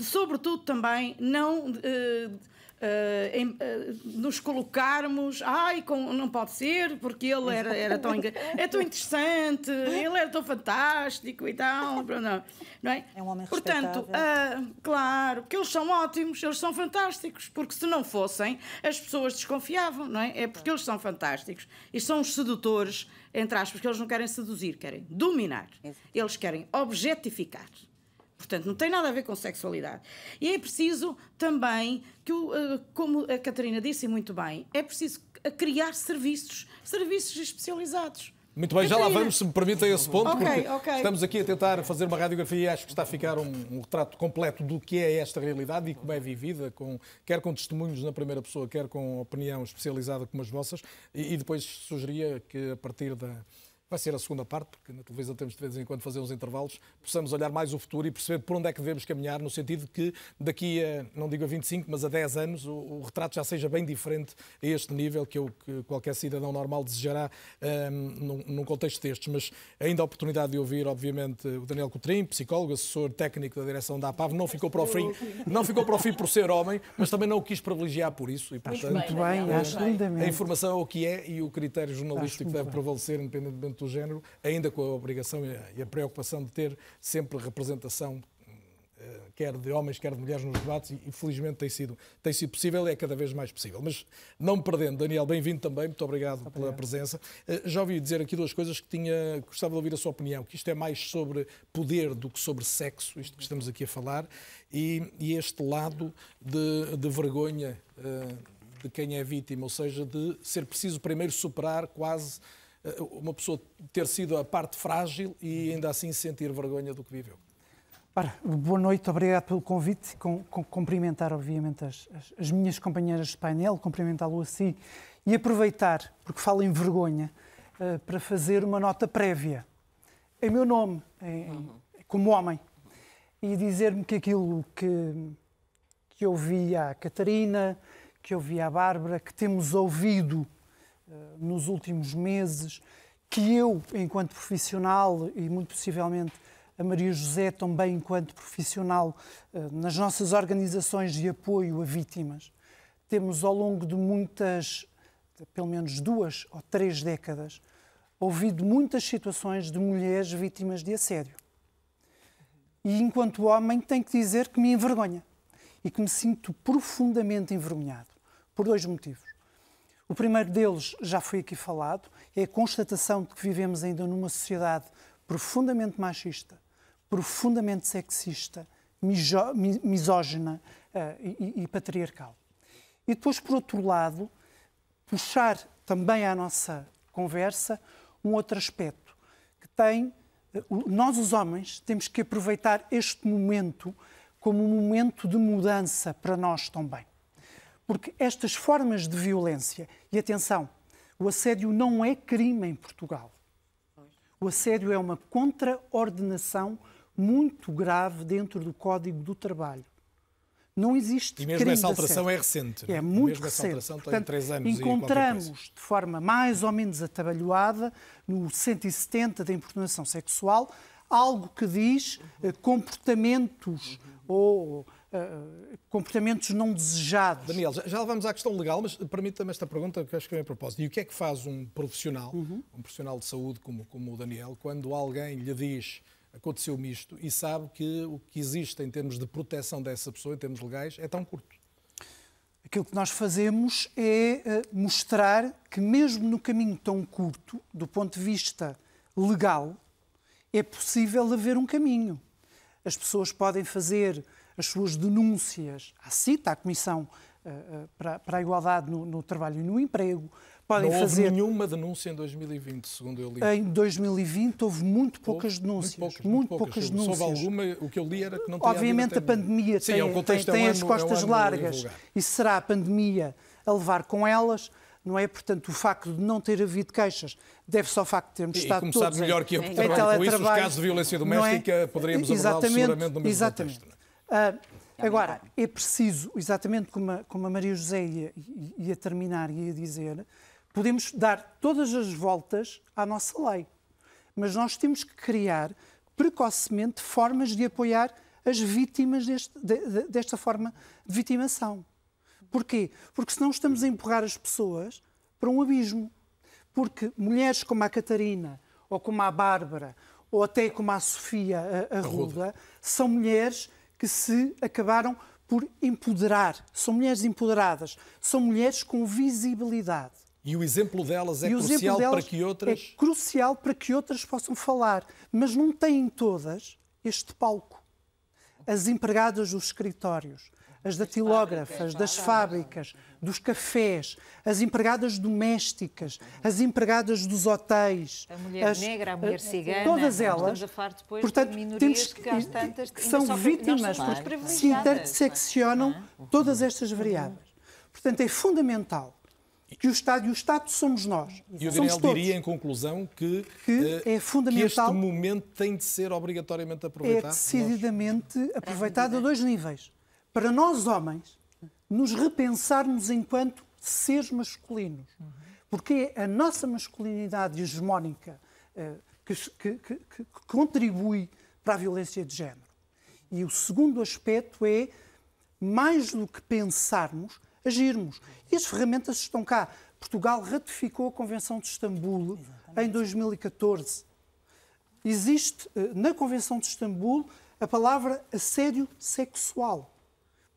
sobretudo, também não. Uh, Uh, em, uh, nos colocarmos, ai, com, não pode ser, porque ele era, era tão, é tão interessante, ele era tão fantástico e tal. Não, não é? é um homem Portanto, uh, claro, que eles são ótimos, eles são fantásticos, porque se não fossem, as pessoas desconfiavam, não é? É porque eles são fantásticos e são os sedutores, entre aspas, porque eles não querem seduzir, querem dominar, eles querem objetificar. Portanto, não tem nada a ver com sexualidade. E é preciso também, que, eh, como a Catarina disse muito bem, é preciso criar serviços, serviços especializados. Muito bem, já lá vamos, se me permitem esse ponto, okay, porque okay. estamos aqui a tentar fazer uma radiografia e acho que está a ficar um, um, retrato completo do que é esta realidade e como é vivida, com, quer com testemunhos na primeira pessoa, quer com opinião especializada como as vossas, e, e depois sugeria que a partir da, vai ser a segunda parte, porque na televisão temos de vez em quando fazer uns intervalos, possamos olhar mais o futuro e perceber por onde é que devemos caminhar, no sentido de que daqui a, não digo a 25, mas a 10 anos, o, o retrato já seja bem diferente a este nível que, eu, que qualquer cidadão normal desejará um, num, num, contexto destes. Mas ainda a oportunidade de ouvir, obviamente, o Daniel Coutrinho, psicólogo, assessor técnico da direção da APAV, não ficou para o fim, não ficou para o fim por ser homem, mas também não o quis privilegiar por isso. E, portanto, Muito bem, acho lindamente. A informação é o que é e o critério jornalístico deve prevalecer, independentemente do género, ainda com a obrigação e a preocupação de ter sempre representação eh, quer de homens, quer de mulheres nos debates, e felizmente tem sido, tem sido possível e é cada vez mais possível. Mas não me perdendo, Daniel, bem-vindo também, muito obrigado, obrigado, pela presença. Eh, já ouvi dizer aqui duas coisas que tinha, gostava de ouvir a sua opinião, que isto é mais sobre poder do que sobre sexo, isto que estamos aqui a falar, e, e este lado de, de vergonha uh, de quem é vítima, ou seja, de ser preciso primeiro superar quase eh, uma pessoa ter sido a parte frágil e ainda assim sentir vergonha do que viveu. Ora, boa noite, obrigado pelo convite. Com, com, cumprimentar, obviamente, as, as, as, minhas companheiras de painel, cumprimentá-lo assim e aproveitar, porque falo em vergonha, uh, para fazer uma nota prévia em meu nome, em, uhum. como homem, e dizer-me que aquilo que, que eu à Catarina, que eu vi à Bárbara, que temos ouvido eh, nos últimos meses, que eu, enquanto profissional, e muito possivelmente a Maria José também enquanto profissional, eh, nas nossas organizações de apoio a vítimas, temos ao longo de muitas, pelo menos duas ou três décadas, ouvido muitas situações de mulheres vítimas de assédio. E enquanto homem, tenho que dizer que me envergonha e que me sinto profundamente envergonhado, por dois motivos. O primeiro deles já foi aqui falado, é a constatação de que vivemos ainda numa sociedade profundamente machista, profundamente sexista, misógina uh, e, e patriarcal. E depois, por outro lado, puxar também à nossa conversa um outro aspecto que tem. Eh, nós, os homens, temos que aproveitar este momento como um momento de mudança para nós também. Porque estas formas de violência, e atenção, o assédio não é crime em Portugal. O assédio é uma contraordenação muito grave dentro do Código do Trabalho. Não existe E mesmo essa alteração é recente. É muito mesmo recente. Essa Portanto, tem três anos encontramos de forma mais ou menos atabalhoada no 170 da importunação sexual algo que diz eh, comportamentos ou uh, comportamentos não desejados. Daniel, já, já vamos à questão legal, mas permita-me esta pergunta que acho que é a propósito. E o que é que faz um profissional, uhum. um profissional de saúde como, como o Daniel, quando alguém lhe diz aconteceu-me isto e sabe que o que existe em termos de proteção dessa pessoa, em termos legais, é tão curto? Aquilo que nós fazemos é eh, mostrar que, mesmo no caminho tão curto, do ponto de vista legal, é possível haver um caminho. As pessoas podem fazer as suas denúncias à CITA, à Comissão uh, para, para, a Igualdade no, no, Trabalho e no Emprego. Podem não fazer... houve nenhuma denúncia em 2020, segundo eu li. Em 2020 houve muito poucas houve, denúncias. Muito poucas, muito poucas, poucas denúncias. Houve alguma, o que eu li era que não tinha Obviamente a pandemia Sim, tem, é um tem, tem é um as costas é um largas e será a pandemia a levar com elas não é? Portanto, o facto de não ter havido queixas deve-se ao facto de termos e, estado todos melhor que eu em, em teletrabalho, com isso, os casos de violência doméstica é? poderíamos abordá-los seguramente no mesmo exatamente. contexto. Uh, agora, é preciso, exatamente como a, como a Maria José ia, ia terminar e ia dizer, podemos dar todas as voltas à nossa lei, mas nós temos que criar precocemente formas de apoiar as vítimas deste, de, desta forma de vitimação. Porquê? Porque senão estamos a empurrar as pessoas para um abismo. Porque mulheres como a Catarina, ou como a Bárbara, ou até como a Sofia a, a Ruda, são mulheres que se acabaram por empoderar. São mulheres empoderadas, são mulheres com visibilidade. E o exemplo delas é crucial delas para que outras. É crucial para que outras possam falar, mas não têm todas este palco. As empregadas dos escritórios, as datilógrafas, das fábricas, dos cafés, as empregadas domésticas, as empregadas dos hotéis. A mulher as, negra, a mulher eh, cigana. Todas elas. portanto, de temos que, que, tantas, que são vítimas, porque se interseccionam todas estas variáveis. Portanto, é fundamental que o Estado e o Estado somos nós. E o somos Daniel todos. diria, em conclusão, que, Que eh, é fundamental- que este momento tem de ser obrigatoriamente é aproveitado. decididamente aproveitado a dois níveis. Para nós, homens, nos repensarmos enquanto seres masculinos. Porque é a nossa masculinidade hegemónica eh, que, que- que- que contribui para a violência de género. E o segundo aspecto é, mais do que pensarmos, agirmos. E as ferramentas estão cá. Portugal ratificou a Convenção de Istambul em 2014. Existe eh, na Convenção de Istambul a palavra assédio sexual.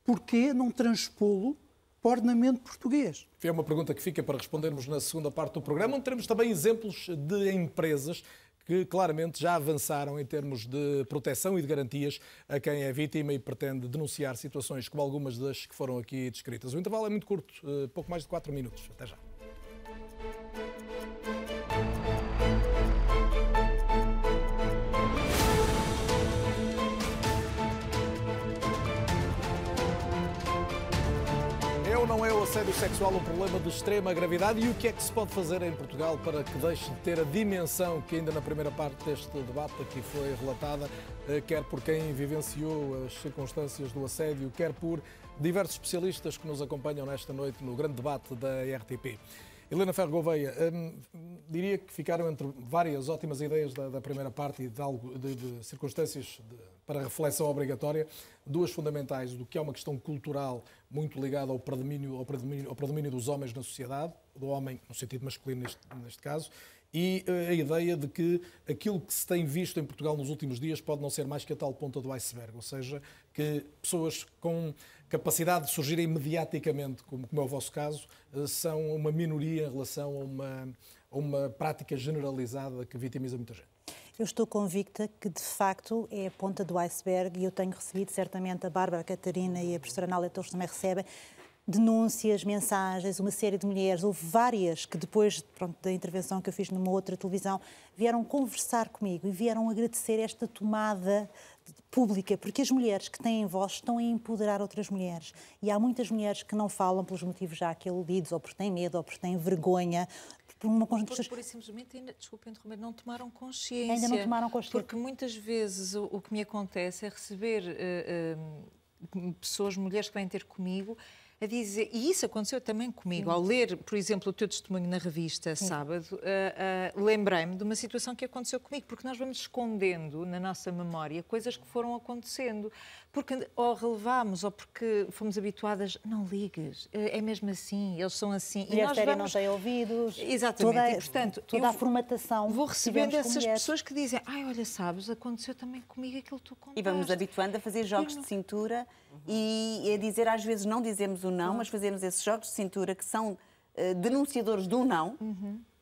Porquê não transpô-lo para o ordenamento português? É uma pergunta que fica para respondermos na segunda parte do programa, onde teremos também exemplos de empresas que claramente já avançaram em termos de proteção e de garantias a quem é vítima e pretende denunciar situações como algumas das que foram aqui descritas. O intervalo é muito curto, eh, pouco mais de 4 minutos. Até já. Não é o assédio sexual um problema de extrema gravidade e o que é que se pode fazer em Portugal para que deixe de ter a dimensão que ainda na primeira parte deste debate aqui foi relatada, eh, quer por quem vivenciou as circunstâncias do assédio, quer por diversos especialistas que nos acompanham nesta noite no grande debate da RTP. Helena Ferro Gouveia, hum, diria que ficaram entre várias ótimas ideias da, da primeira parte e de, algo, de, de circunstâncias de- para reflexão obrigatória, duas fundamentais, do que é uma questão cultural muito ligada ao predomínio, ao predomínio, ao predomínio dos homens na sociedade, do homem no sentido masculino neste, neste caso, e eh, a ideia de que aquilo que se tem visto em Portugal nos últimos dias pode não ser mais que a tal ponta do iceberg, ou seja, que pessoas com capacidade de surgirem mediaticamente, como, como é o vosso caso, eh, são uma minoria em relação a uma, a uma prática generalizada que vitimiza muita gente. Eu estou convicta que, de facto, é a ponta do iceberg e eu tenho recebido, certamente, a Bárbara, a Catarina e a professora Anália Torres também recebem, denúncias, mensagens, uma série de mulheres, houve várias que depois pronto, da intervenção que eu fiz numa outra televisão, vieram conversar comigo e vieram agradecer esta tomada pública, porque as mulheres que têm voz estão a empoderar outras mulheres. E há muitas mulheres que não falam pelos motivos já aqui aludidos, ou porque têm medo, ou porque têm vergonha, por uma Porque, por isso, simplesmente, ainda, desculpa interromper, não tomaram consciência. Ainda não tomaram consciência. Porque muitas vezes o, o que me acontece é receber eh, eh, pessoas, mulheres que vêm ter comigo, a dizer, e isso aconteceu também comigo, ao ler, por exemplo, o teu testemunho na revista sábado, eh, eh, lembrei-me de uma situação que aconteceu comigo, porque nós vamos escondendo na nossa memória coisas que foram acontecendo, porque ou relevámos ou porque fomos habituadas, não ligues, eh, é mesmo assim, eles são assim. Mulher séria não tem ouvidos. Exatamente, Toda, e, portanto, toda a formatação. Vou recebendo essas pessoas que dizem, ai, olha, sabes, aconteceu também comigo aquilo que tu contaste. E vamos habituando a fazer jogos de cintura e a dizer, às vezes, não dizemos o não, mas fazemos esses jogos de cintura que são eh, denunciadores do não,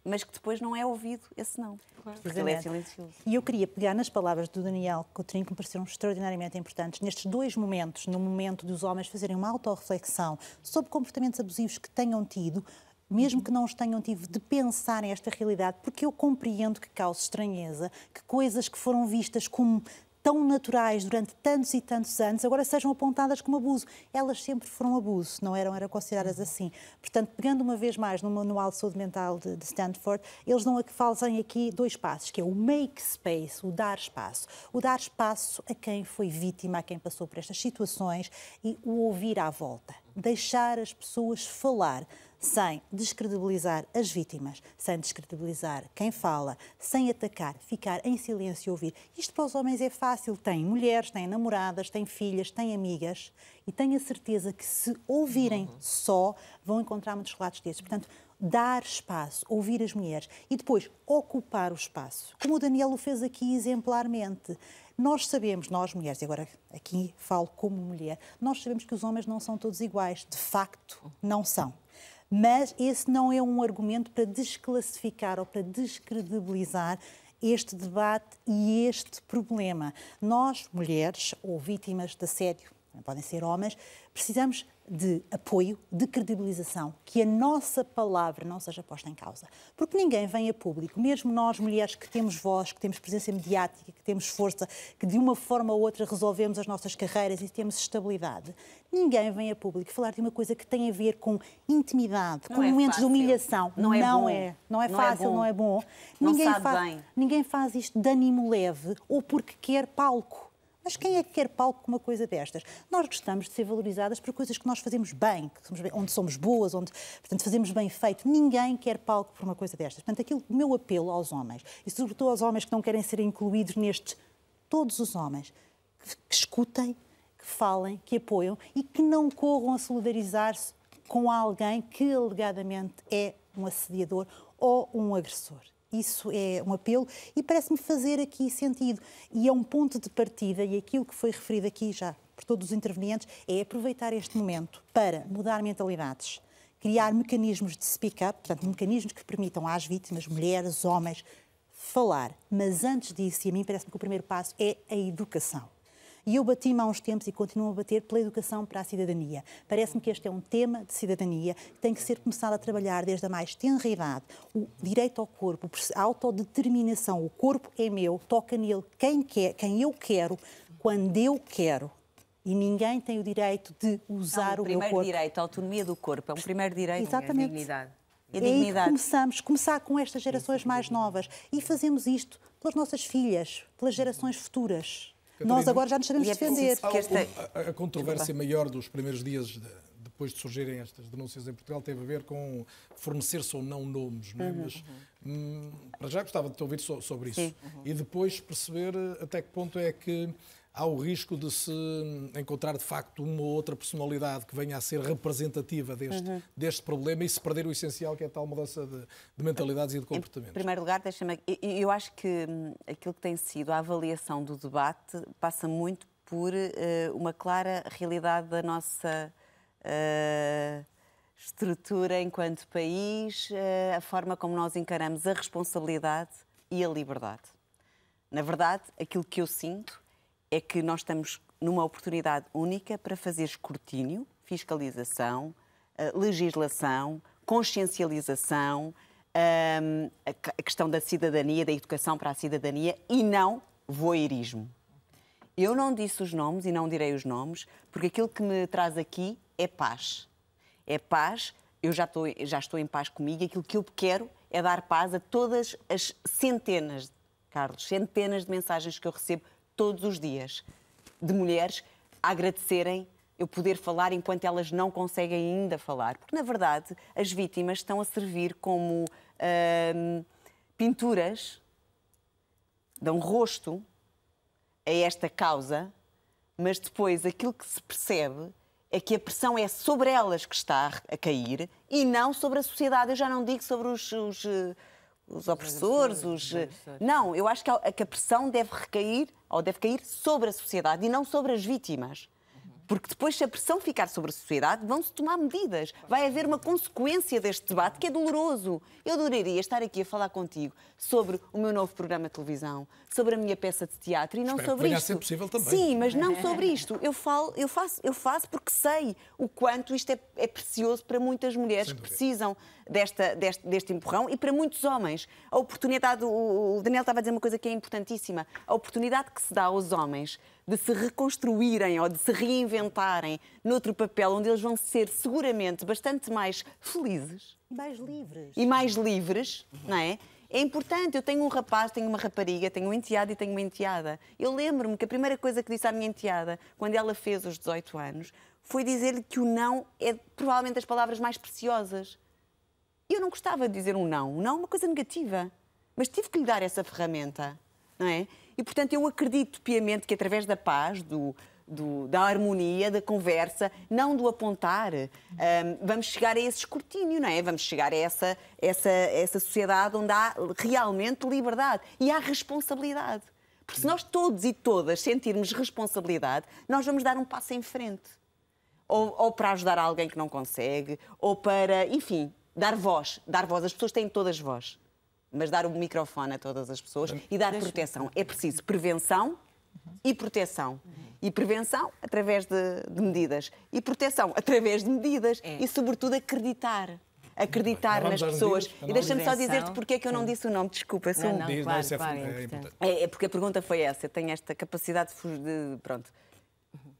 mas que depois não é ouvido esse não. Porque ele é silencioso. E eu queria pegar nas palavras do Daniel Coutinho, que me pareceram extraordinariamente importantes, nestes dois momentos, no momento dos homens fazerem uma autorreflexão sobre comportamentos abusivos que tenham tido, mesmo que não os tenham tido, de pensar nesta realidade, porque eu compreendo que causa estranheza, que coisas que foram vistas como tão naturais durante tantos e tantos anos, agora sejam apontadas como abuso. Elas sempre foram abuso, não eram, eram consideradas assim. Portanto, pegando uma vez mais no Manual de Saúde Mental de, de Stanford, eles não fazem aqui dois passos, que é o make space, o dar espaço. O dar espaço a quem foi vítima, a quem passou por estas situações e o ouvir à volta. Deixar as pessoas falar sem descredibilizar as vítimas, sem descredibilizar quem fala, sem atacar, ficar em silêncio e ouvir. Isto para os homens é fácil. Têm mulheres, têm namoradas, têm filhas, têm amigas e tenho a certeza que se ouvirem só vão encontrar muitos relatos desses. Portanto, dar espaço, ouvir as mulheres e depois ocupar o espaço, como o Daniel o fez aqui exemplarmente. Nós sabemos, nós mulheres, e agora aqui falo como mulher, nós sabemos que os homens não são todos iguais, de facto não são. Mas esse não é um argumento para desclassificar ou para descredibilizar este debate e este problema. Nós, mulheres ou vítimas de assédio, podem ser homens, precisamos de apoio, de credibilização, que a nossa palavra não seja posta em causa. Porque ninguém vem a público, mesmo nós mulheres que temos voz, que temos presença mediática, que temos força, que de uma forma ou outra resolvemos as nossas carreiras e temos estabilidade, ninguém vem a público falar de uma coisa que tem a ver com intimidade, Não com é momentos fácil. de humilhação. Não é bom. é. Não é Não é fácil, não é bom. Não ninguém, faz, bem. ninguém faz isto de ânimo leve ou porque quer palco. Mas quem é que quer palco com uma coisa destas? Nós gostamos de ser valorizadas por coisas que nós fazemos bem, onde somos boas, onde portanto, fazemos bem feito. Ninguém quer palco por uma coisa destas. Portanto, aquilo, o meu apelo aos homens, e sobretudo aos homens que não querem ser incluídos nestes, todos os homens, que escutem, que falem, que apoiam e que não corram a solidarizar-se com alguém que alegadamente é um assediador ou um agressor. Isso é um apelo e parece-me fazer aqui sentido. E é um ponto de partida, e aquilo que foi referido aqui já por todos os intervenientes, é aproveitar este momento para mudar mentalidades, criar mecanismos de speak up, portanto, mecanismos que permitam às vítimas, mulheres, homens, falar. Mas antes disso, e a mim parece-me que o primeiro passo é a educação. E eu bati-me há uns tempos e continuo a bater pela educação para a cidadania. Parece-me que este é um tema de cidadania que tem que ser começado a trabalhar desde a mais tenra idade. O direito ao corpo, a autodeterminação. O corpo é meu, toca nele quem, quer, quem eu quero, quando eu quero. E ninguém tem o direito de usar Não, o meu primeiro corpo. direito, a autonomia do corpo, é um primeiro direito. Exatamente. dignidade. E a É aí dignidade. começamos, começar com estas gerações mais novas. E fazemos isto pelas nossas filhas, pelas gerações futuras. Catarina, Nós agora já nos sabemos é defender. preciso que esta- A, a- a controvérsia maior dos primeiros dias de- depois de surgirem estas denúncias em Portugal teve a ver com fornecer-se ou não nomes, não é? Mas hum, para já gostava de te ouvir so- sobre isso. Sim. E depois perceber eh, até que ponto é que há o risco de se encontrar de facto uma ou outra personalidade que venha a ser representativa deste, deste problema e se perder o essencial que é a tal mudança de, de mentalidades e de Em comportamentos. primeiro lugar, deixa-me. eu- acho que hum, aquilo que tem sido a avaliação do debate passa muito por eh, uma clara realidade da nossa eh, estrutura enquanto país, eh, a forma como nós encaramos a responsabilidade e a liberdade. Na verdade, aquilo que eu sinto é que nós estamos numa oportunidade única para fazer escrutínio, fiscalização, eh, legislação, consciencialização, hum, a questão da cidadania, da educação para a cidadania e não voyeurismo. Eu não disse os nomes e não direi os nomes, porque aquilo que me traz aqui é paz. É paz, eu já estou, já estou em paz comigo, aquilo que eu quero é dar paz a todas as centenas, Carlos, centenas de mensagens que eu recebo todos os dias de mulheres a agradecerem eu poder falar enquanto elas não conseguem ainda falar. Porque, na verdade, as vítimas estão a servir como hum, pinturas, dão rosto a esta causa, mas depois aquilo que se percebe é que a pressão é sobre elas que está a cair e não sobre a sociedade. Eu já não digo sobre os, os, eh, os opressores, os. eh, Não, eu acho que a, que a pressão deve recair ou deve cair sobre a sociedade e não sobre as vítimas. Porque depois, se a pressão ficar sobre a sociedade, vão-se tomar medidas. Vai haver uma consequência deste debate que é doloroso. Eu adoraria estar aqui a falar contigo sobre o meu novo programa de televisão, sobre a minha peça de teatro e não Espero que sobre a isto. ser possível também. Sim, mas não sobre isto. Eu, falo, eu, faço, eu faço porque sei o quanto isto é, é precioso para muitas mulheres que precisam desta, deste, deste empurrão e para muitos homens. A oportunidade, o Daniel estava a dizer uma coisa que é importantíssima, a oportunidade que se dá aos homens de se reconstruírem ou de se reinventarem noutro papel onde eles vão ser seguramente bastante mais felizes E mais livres. e mais livres, não é? É importante. Eu tenho um rapaz, tenho uma rapariga, tenho um enteado e tenho uma enteada. Eu lembro-me que a primeira coisa que disse à minha enteada, quando ela fez os 18 anos, foi dizer-lhe que o não é provavelmente das palavras mais preciosas. E eu não gostava de dizer um não. Um não é uma coisa negativa. Mas tive que lhe dar essa ferramenta, não é? E, portanto, eu acredito piamente que através da paz, do, do- da harmonia, da conversa, não do apontar, hum, vamos chegar a esse escrutínio, não é? Vamos chegar a essa, essa, essa sociedade onde há realmente liberdade e há responsabilidade. Porque se nós todos e todas sentirmos responsabilidade, nós vamos dar um passo em frente ou, ou para ajudar alguém que não consegue, ou para, enfim, dar voz. Dar voz. As pessoas têm todas voz. Mas dar o microfone a todas as pessoas e dar proteção. É preciso prevenção e proteção. E prevenção através de, de medidas. E proteção através de medidas. É. E, sobretudo, acreditar. Acreditar nas pessoas. medidas, E deixa-me só dizer-te porque é que eu não disse o nome. Desculpa, sou Não, não, Diz, claro, é claro, é é importante. é, é porque a pergunta foi essa. Eu tenho esta capacidade de. Pronto.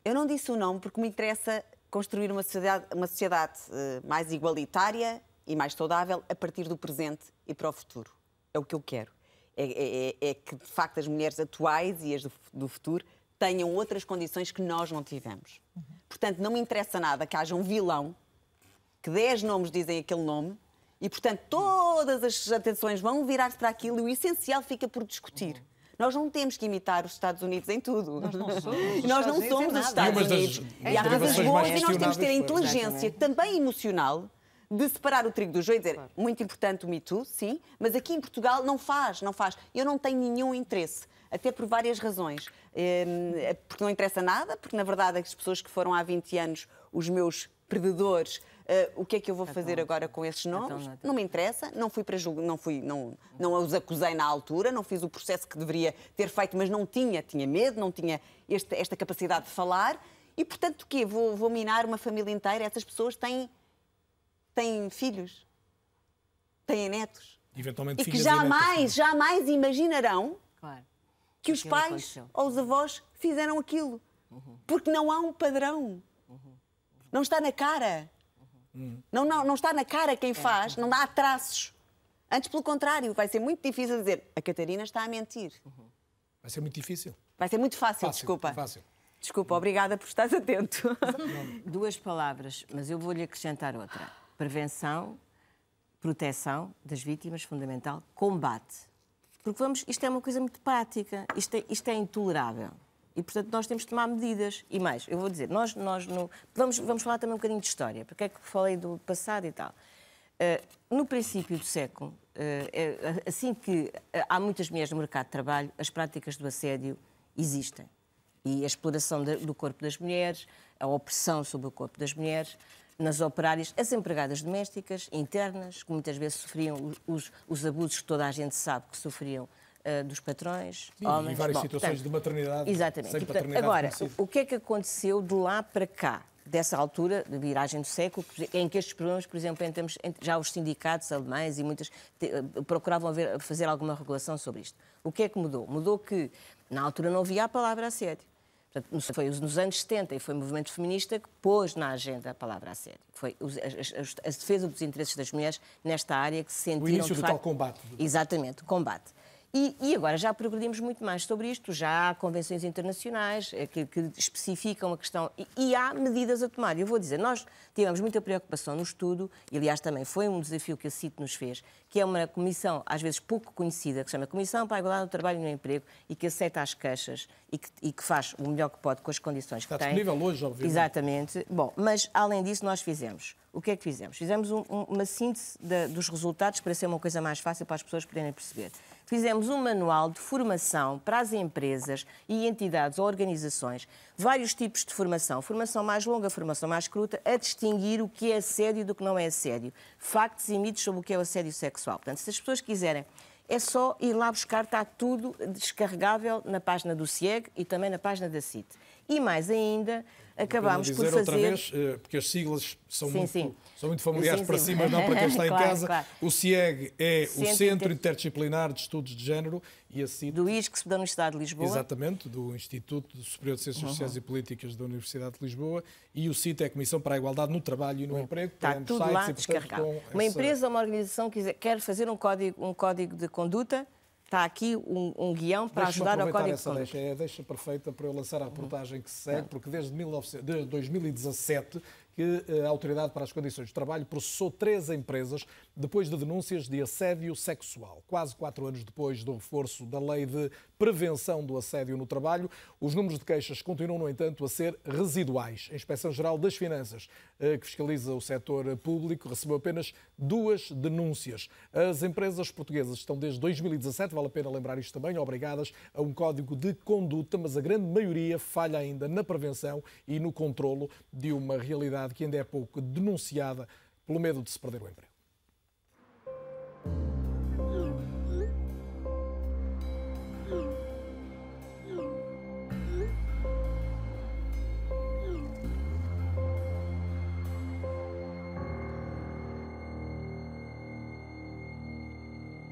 Eu não disse o nome porque me interessa construir uma sociedade, uma sociedade eh, mais igualitária e mais saudável a partir do presente e para o futuro. É o que eu quero. É, é- é- é que, de facto, as mulheres atuais e as do, do futuro tenham outras condições que nós não tivemos. Portanto, não me interessa nada que haja um vilão, que 10 nomes dizem aquele nome, e, portanto, todas as atenções vão virar-se para aquilo e o essencial fica por discutir. Nós não temos que imitar os Estados Unidos em tudo. Nós não somos os Nós Estados não somos os. Estados E Unidos. E há coisas boas e nós temos que ter a inteligência também emocional de separar o trigo do joio e dizer muito importante o Me Too, sim, mas aqui em Portugal não faz, não faz. Eu não tenho nenhum interesse, até por várias razões. Eh, Porque não interessa nada, porque na verdade as pessoas que foram há 20 anos os meus perdedores, eh, o que é que eu vou fazer agora com esses nomes? não, então. Não me interessa, não fui para julgo, não fui, não, não os acusei na altura, não fiz o processo que deveria ter feito, mas não tinha, tinha medo, não tinha este- esta capacidade de falar. E portanto, o quê? Vou, vou minar uma família inteira? Essas pessoas têm, têm filhos, têm netos. Eventualmente E que e netas, jamais, jamais imaginarão Claro. que os Aquilo pais aconteceu. ou os avós fizeram aquilo. Porque não há um padrão. Não está na cara. Não, não, não está na cara quem faz, não há traços. Antes, pelo contrário, vai ser muito difícil dizer a Catarina está a mentir. Vai ser muito difícil. Vai ser muito fácil, Fácil, desculpa. fácil. Desculpa, obrigada por estares atento. Duas palavras, mas eu vou-lhe acrescentar outra. Prevenção, proteção das vítimas, fundamental, combate. Porque vamos, isto é uma coisa muito prática, isto é, isto é intolerável. E, portanto, nós temos de tomar medidas. E mais, eu vou dizer, nós, nós no, vamos, vamos falar também um bocadinho de história, porque é que falei do passado e tal. Eh, no princípio do século, é- assim que eh, há muitas mulheres no mercado de trabalho, as práticas do assédio existem. E a exploração do corpo das mulheres, a opressão sobre o corpo das mulheres, nas operárias, as empregadas domésticas, internas, que muitas vezes sofriam os, os abusos que toda a gente sabe que sofriam eh, dos patrões, Sim, homens. e várias Bom, situações de maternidade Exatamente. sem E, portanto, paternidade agora, conhecida. o, que é que aconteceu de lá para cá? Dessa altura, de viragem do século, em que estes problemas, por exemplo, em termos- já os sindicatos alemães e muitas te- eh, procuravam ver- fazer alguma regulação sobre isto. O que é que mudou? Mudou que, na altura, não havia a palavra assédio. Foi nos anos 70 e foi o movimento feminista que pôs na agenda a palavra assédio. Foi a defesa dos interesses das mulheres nesta área que se sentiram, início de do tal facto- combate. Exatamente, combate. E, e agora já progredimos muito mais sobre isto, já há convenções internacionais eh, que, que especificam a questão e, e há medidas a tomar. Eu vou dizer, nós tivemos muita preocupação no estudo, e aliás também foi um desafio que a CIT nos fez, que é uma comissão às vezes pouco conhecida, que se chama Comissão para a Igualdade do Trabalho e no Emprego e que aceita as queixas e que, e que faz o melhor que pode com as condições Está que tem. disponível hoje, obviamente. Exatamente. Bom, mas além disso nós fizemos. O que é que fizemos? Fizemos um- um- uma síntese da- dos resultados para ser uma coisa mais fácil para as pessoas poderem perceber. Fizemos um manual de formação para as empresas e entidades ou organizações, vários tipos de formação, formação mais longa, formação mais curta, a distinguir o que é assédio do que não é assédio, factos e mitos sobre o que é o assédio sexual. Portanto, se as pessoas quiserem é só ir lá buscar, está tudo descarregável na página do CIEG e também na página da CIT. E mais ainda, acabámos por fazer... outra vez, eh, porque as siglas são, Sim, muito, sim. são muito familiares Sim, para si, mas não para quem está em Claro, casa. claro. O CIEG é o Centro Centro Inter- Interdisciplinar de Estudos de Género e a CIT, do ISCS da Universidade de Lisboa. exatamente, do Instituto Superior de Ciências Uhum. Sociais e Políticas da Universidade de Lisboa, e o CIT é a Comissão para a Igualdade no Trabalho e no Emprego. Está tudo sites lá e, portanto, descarregado. Uma essa- empresa ou uma organização quiser, quer fazer um código, um código de conduta, está aqui um, um guião para ajudar ao código de essa deixa, é a deixa perfeita para eu lançar a reportagem que se segue, porque desde 1900 de 2017 que eh, a Autoridade para as Condições de Trabalho processou três empresas depois de denúncias de assédio sexual. Quase quatro anos depois do reforço da Lei de Prevenção do Assédio no Trabalho, os números de queixas continuam, no entanto, a ser residuais. A Inspeção-Geral das Finanças, eh, que fiscaliza o setor público, recebeu apenas duas denúncias. As empresas portuguesas estão desde 2017, vale a pena lembrar isto também, obrigadas a um código de conduta, mas a grande maioria falha ainda na prevenção e no controlo de uma realidade que ainda é pouco denunciada pelo medo de se perder o emprego.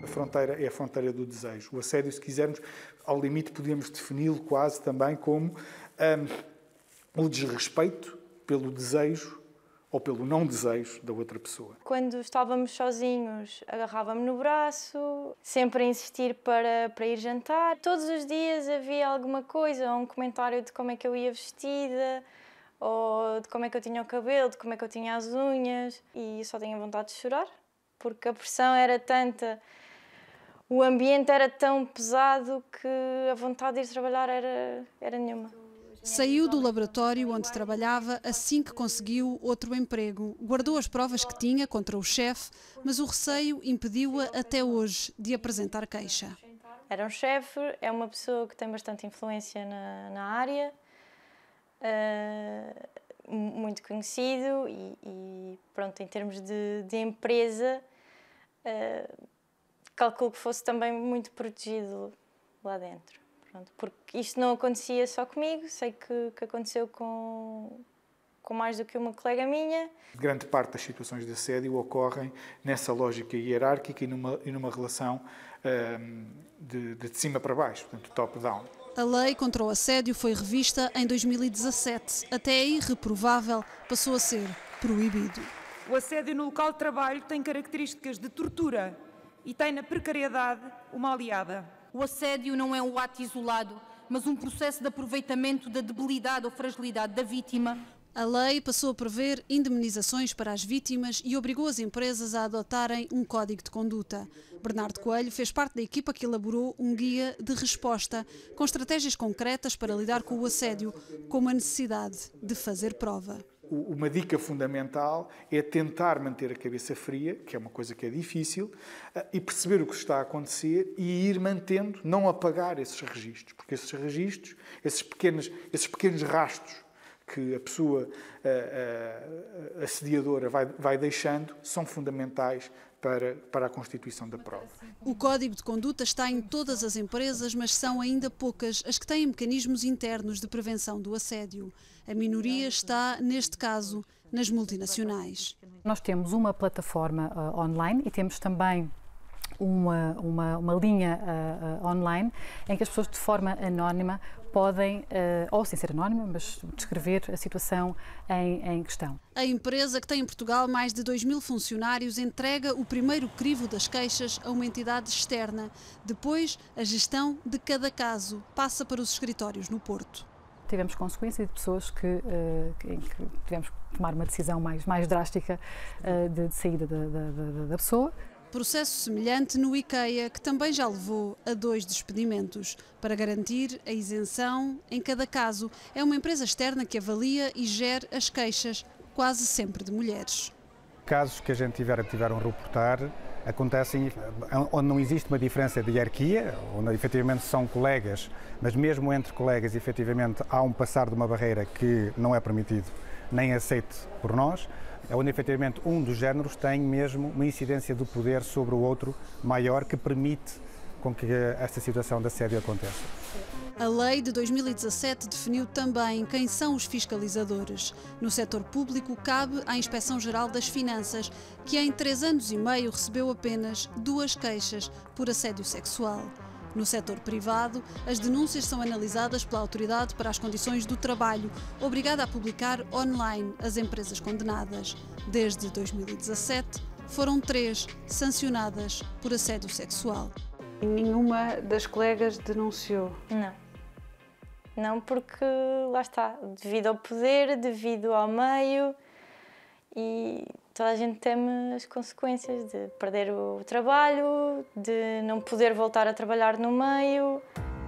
A fronteira é a fronteira do desejo. O assédio, se quisermos, ao limite podemos defini-lo quase também como hum, o desrespeito pelo desejo ou pelo não desejo da outra pessoa. Quando estávamos sozinhos, agarrava-me no braço, sempre a insistir para, para ir jantar. Todos os dias havia alguma coisa, um comentário de como é que eu ia vestida, ou de como é que eu tinha o cabelo, de como é que eu tinha as unhas. E só tinha vontade de chorar, porque a pressão era tanta, o ambiente era tão pesado que a vontade de ir trabalhar era, era nenhuma. Saiu do laboratório onde trabalhava assim que conseguiu outro emprego. Guardou as provas que tinha contra o chefe, mas o receio impediu-a até hoje de apresentar queixa. Era um chefe, é uma pessoa que tem bastante influência na, na área, uh, muito conhecido e, e, pronto, em termos de, de empresa, uh, calculo que fosse também muito protegido lá dentro. Pronto, porque isto não acontecia só comigo, sei que, que aconteceu com, com mais do que uma colega minha. Grande parte das situações de assédio ocorrem nessa lógica hierárquica e numa, e numa relação um, de, de cima para baixo, portanto, top-down. A lei contra o assédio foi revista em 2017. Até aí, reprovável, passou a ser proibido. O assédio no local de trabalho tem características de tortura e tem na precariedade uma aliada. O assédio não é um ato isolado, mas um processo de aproveitamento da debilidade ou fragilidade da vítima. A lei passou a prever indemnizações para as vítimas e obrigou as empresas a adotarem um código de conduta. Bernardo Coelho fez parte da equipa que elaborou um guia de resposta com estratégias concretas para lidar com o assédio, como a necessidade de fazer prova uma dica fundamental é tentar manter a cabeça fria, que é uma coisa que é difícil, eh, e perceber o que está a acontecer e ir mantendo, não apagar esses registros, porque esses registros, esses pequenos, esses pequenos rastros que a pessoa a, eh, a, eh, assediadora vai, vai deixando são fundamentais para, para a constituição da prova. O código de conduta está em todas as empresas, mas são ainda poucas as que têm mecanismos internos de prevenção do assédio. A minoria está, neste caso, nas multinacionais. Nós temos uma plataforma uh, online e temos também uma, uma, uma linha uh, uh, online em que as pessoas de forma anónima podem, uh, ou sem ser anónima, mas descrever a situação em, em, questão. A empresa, que tem em Portugal mais de 2 mil funcionários, entrega o primeiro crivo das queixas a uma entidade externa. Depois, a gestão de cada caso passa para os escritórios no Porto. Tivemos consequência de pessoas que, uh, que, que tivemos que tomar uma decisão mais, mais drástica uh, de, de, saída da, da, da pessoa. Processo semelhante no IKEA, que também já levou a dois despedimentos. Para garantir a isenção, em cada caso, é uma empresa externa que avalia e gera as queixas, quase sempre de mulheres. Casos que a gente tiver, tiveram a reportar acontecem onde não existe uma diferença de hierarquia, onde efetivamente são colegas, mas mesmo entre colegas, efetivamente há um passar de uma barreira que não é permitido nem aceito por nós é onde efetivamente um dos géneros tem mesmo uma incidência do poder sobre o outro maior que permite com que esta situação de assédio aconteça. A lei de 2017 definiu também quem são os fiscalizadores. No setor público, cabe à Inspeção-Geral das Finanças, que em três anos e meio recebeu apenas duas queixas por assédio sexual. No setor privado, as denúncias são analisadas pela Autoridade para as Condições do Trabalho, obrigada a publicar online as empresas condenadas. Desde 2017, foram três sancionadas por assédio sexual. Nenhuma das colegas denunciou? Não. Não, porque lá está, devido ao poder, devido ao meio e toda a gente teme as consequências de perder o trabalho, de não poder voltar a trabalhar no meio.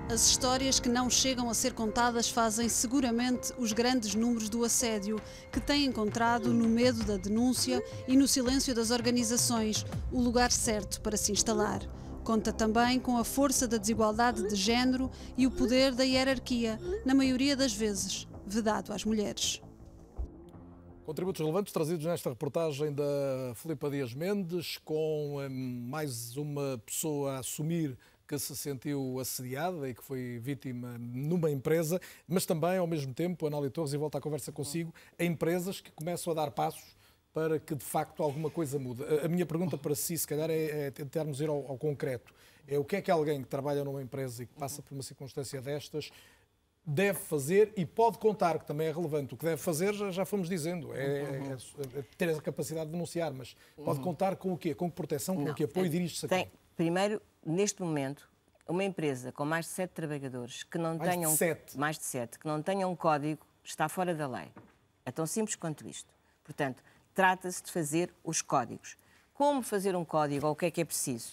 As histórias que não chegam a ser contadas fazem seguramente os grandes números do assédio, que têm encontrado no medo da denúncia e no silêncio das organizações o lugar certo para se instalar. Conta também com a força da desigualdade de género e o poder da hierarquia, na maioria das vezes vedado às mulheres. Contributos relevantes trazidos nesta reportagem da Filipa Dias Mendes, com hum, mais uma pessoa a assumir que se sentiu assediada e que foi vítima numa empresa, mas também, ao mesmo tempo, Anália Torres, e volta à conversa consigo, a empresas que começam a dar passos para que de facto alguma coisa mude? A minha pergunta para si, se calhar, é, é tentarmos ir ao, ao concreto. É o que é que alguém que trabalha numa empresa e que passa por uma circunstância destas deve fazer e pode contar, que também é relevante. O que deve fazer, já, já fomos dizendo, é, é, é, ter a capacidade de denunciar, mas pode uhum. contar com o quê? Com que proteção, com Não, que apoio dirige-se a quem? Primeiro, neste momento, uma empresa com mais de sete trabalhadores que não mais tenham de sete. mais de sete, que não tenham um código, está fora da lei. É tão simples quanto isto. Portanto, trata-se de fazer os códigos. Como fazer um código ou o que é que é preciso?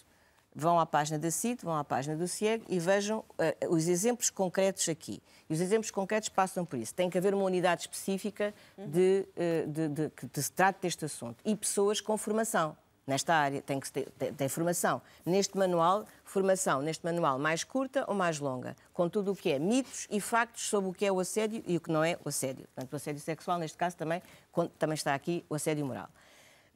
Vão à página da CIT, vão à página do CIEG e vejam uh, os exemplos concretos aqui. E os exemplos concretos passam por isso. Tem que haver uma unidade específica de, uh, de, de, que se trate deste assunto. E pessoas com formação nesta área, tem que ter tem formação. Neste manual, formação neste manual mais curta ou mais longa, com tudo o que é mitos e factos sobre o que é o assédio e o que não é o assédio. Portanto, o assédio sexual, neste caso, também, também está aqui o assédio moral.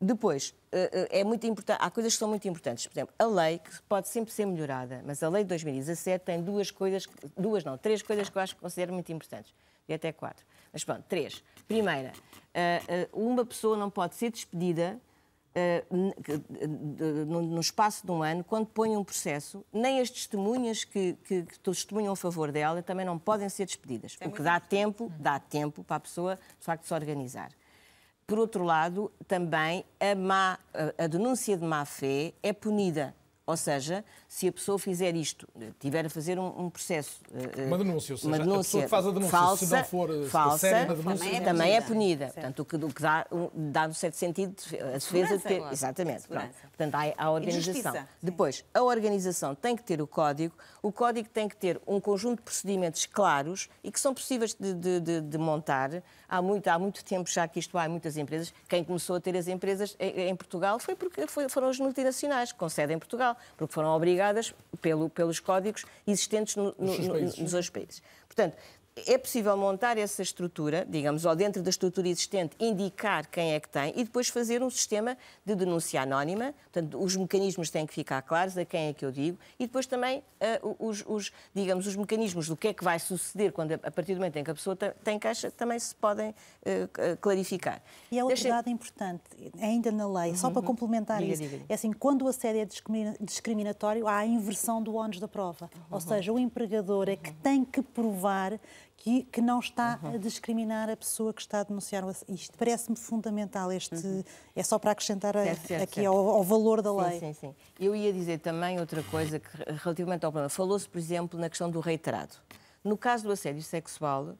Depois, eh, eh, é muito importante, há coisas que são muito importantes. Por exemplo, a lei, que pode sempre ser melhorada, mas a lei de 2017 tem duas coisas, duas não, três coisas que eu acho que considero muito importantes. E até quatro. Mas pronto, três. Primeira, eh, uma pessoa não pode ser despedida no espaço de um ano, quando põe um processo, nem as testemunhas que, que, que testemunham a favor dela também não podem ser despedidas. É o que dá tempo, dá tempo para a pessoa, de facto, se organizar. Por outro lado, também a, má, a, denúncia de má-fé é punida. Ou seja, se a pessoa fizer isto, tiver a fazer um, um processo. Eh, uma denúncia, ou seja, uma denúncia a pessoa que faz a denúncia, falsa, se não for eh, falsa, séria denúncia, também é, também é punida. Portanto, o que, o que dá, um, dá, no certo sentido, a defesa de ter. Exatamente. Portanto, há a organização. Depois, a organização tem que ter o código, o código tem que ter um conjunto de procedimentos claros e que são possíveis de, de, de, de montar. Há muito, há muito tempo já que isto há em muitas empresas. Quem começou a ter as empresas em, em Portugal foi porque foi, foram as multinacionais, com sede em Portugal porque foram obrigadas pelo, pelos códigos existentes no, no, no, nos outros países. Portanto, é possível montar essa estrutura, digamos, ou dentro da estrutura existente, indicar quem é que tem e depois fazer um sistema de denúncia anónima. Portanto, os mecanismos têm que ficar claros a quem é que eu digo e depois também uh, os, os, digamos, os mecanismos do que é que vai suceder quando, a partir do momento em que a pessoa tem queixa, também se podem uh, clarificar. E há outra Deixa... dado importante, ainda na lei, uhum. só para complementar diga, isso, diga, diga. é assim, quando o assédio é discriminatório, há a inversão do ónus da prova. Uhum. Ou seja, o empregador é que tem que provar que, que não está uhum. a discriminar a pessoa que está a denunciar isto. Parece-me fundamental. Este uhum. é só para acrescentar certo, certo, aqui certo. Ao, ao, valor da lei. Sim, sim. Eu ia dizer também outra coisa que, relativamente ao problema. Falou-se, por exemplo, na questão do reiterado. No caso do assédio sexual,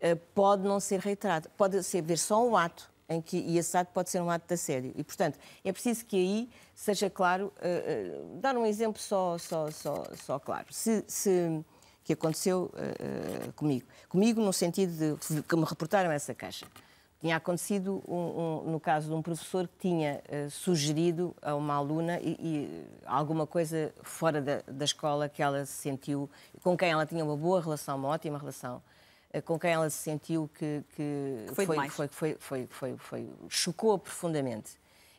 eh, pode não ser reiterado, pode ser ver só um ato em que e esse ato pode ser um ato de assédio e portanto é preciso que aí seja claro uh, uh, dar um exemplo só só só só claro se, se que aconteceu uh, comigo. Comigo no sentido de que me reportaram essa caixa. Tinha acontecido um, um, no caso de um professor que tinha uh, sugerido a uma aluna e, e alguma coisa fora da, da, escola que ela se sentiu, com quem ela tinha uma boa relação, uma ótima relação, uh, com quem ela se sentiu que, que, que foi, foi, foi, foi, foi, foi, foi, chocou profundamente.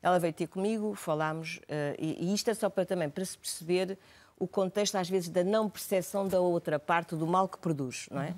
Ela veio ter comigo, falámos, e, e isto é só para também para se perceber o contexto, às vezes, da não percepção da outra parte, do mal que produz, não é? Uhum.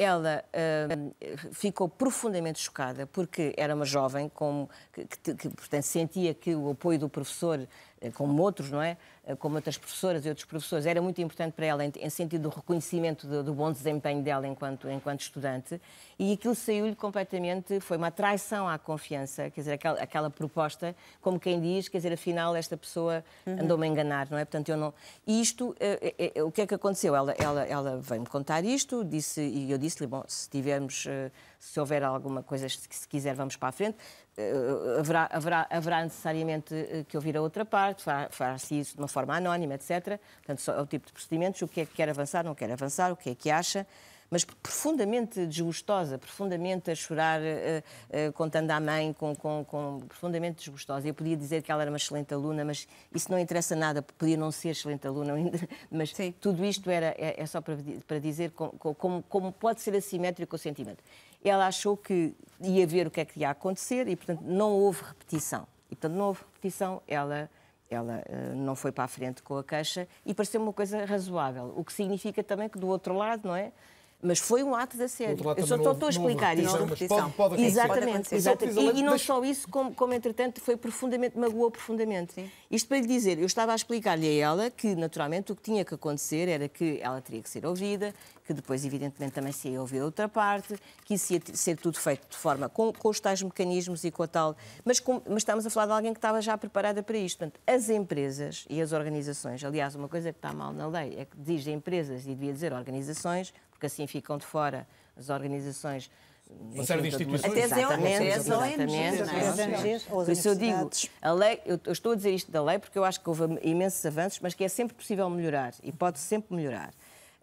Ela uh, ficou profundamente chocada porque era uma jovem com, que, que, portanto, sentia que o apoio do professor eh, como outros, não é? Eh, como outras professoras e outros professores, era muito importante para ela em, em sentido do reconhecimento do, do, bom desempenho dela enquanto, enquanto estudante, e aquilo saiu-lhe completamente, foi uma traição à confiança, quer dizer, aquela, aquela, proposta, como quem diz, quer dizer, afinal esta pessoa uhum. andou-me a enganar, não é? Portanto, eu não... E isto, é, é, é, o que é que aconteceu? Ela, ela, ela veio-me contar isto, disse, e eu disse-lhe, bom, se tivermos, se houver alguma coisa, se quiser, vamos para a frente, uh, haverá, haverá, haverá necessariamente uh, que ouvir a outra parte, fará-se isso de uma forma anónima, etc. Portanto, só é o tipo de procedimentos, o que é que quer avançar, não quer avançar, o que é que acha mas profundamente desgostosa, profundamente a chorar, uh, uh, contando à mãe, com, com, com, profundamente desgostosa. Eu podia dizer que ela era uma excelente aluna, mas isso não interessa nada, podia não ser excelente aluna, mas Sim. tudo isto era, é, é só para, para dizer como, como, como, pode ser assimétrico o sentimento. Ela achou que ia ver o que é que ia acontecer e, portanto, não houve repetição. E, portanto, não houve repetição, ela ela uh, não foi para a frente com a queixa e pareceu uma coisa razoável. O que significa também que do outro lado, não é? Mas foi um ato de assédio. lado, Eu só estou a não houve explicar repetição, isto. mas pode- pode exatamente, exatamente. E, e não só isso, como, como entretanto foi profundamente, magoou profundamente. Isto para lhe dizer, eu estava a explicar-lhe a ela que naturalmente o que tinha que acontecer era que ela teria que ser ouvida, que depois evidentemente também se ia ouvir a outra parte, que isso ia ser tudo feito de forma com, com os tais mecanismos e com a tal. Mas, com- mas estamos a falar de alguém que estava já preparada para isto. Portanto, as empresas e as organizações, aliás, uma coisa que está mal na lei é que diz empresas e devia dizer organizações, porque assim ficam de fora as organizações. Uma série de instituições. Até as Exatamente, ONGs, Por isso eu digo, a lei, eu estou a dizer isto da lei porque eu acho que houve imensos avanços, mas que é sempre possível melhorar e pode sempre melhorar.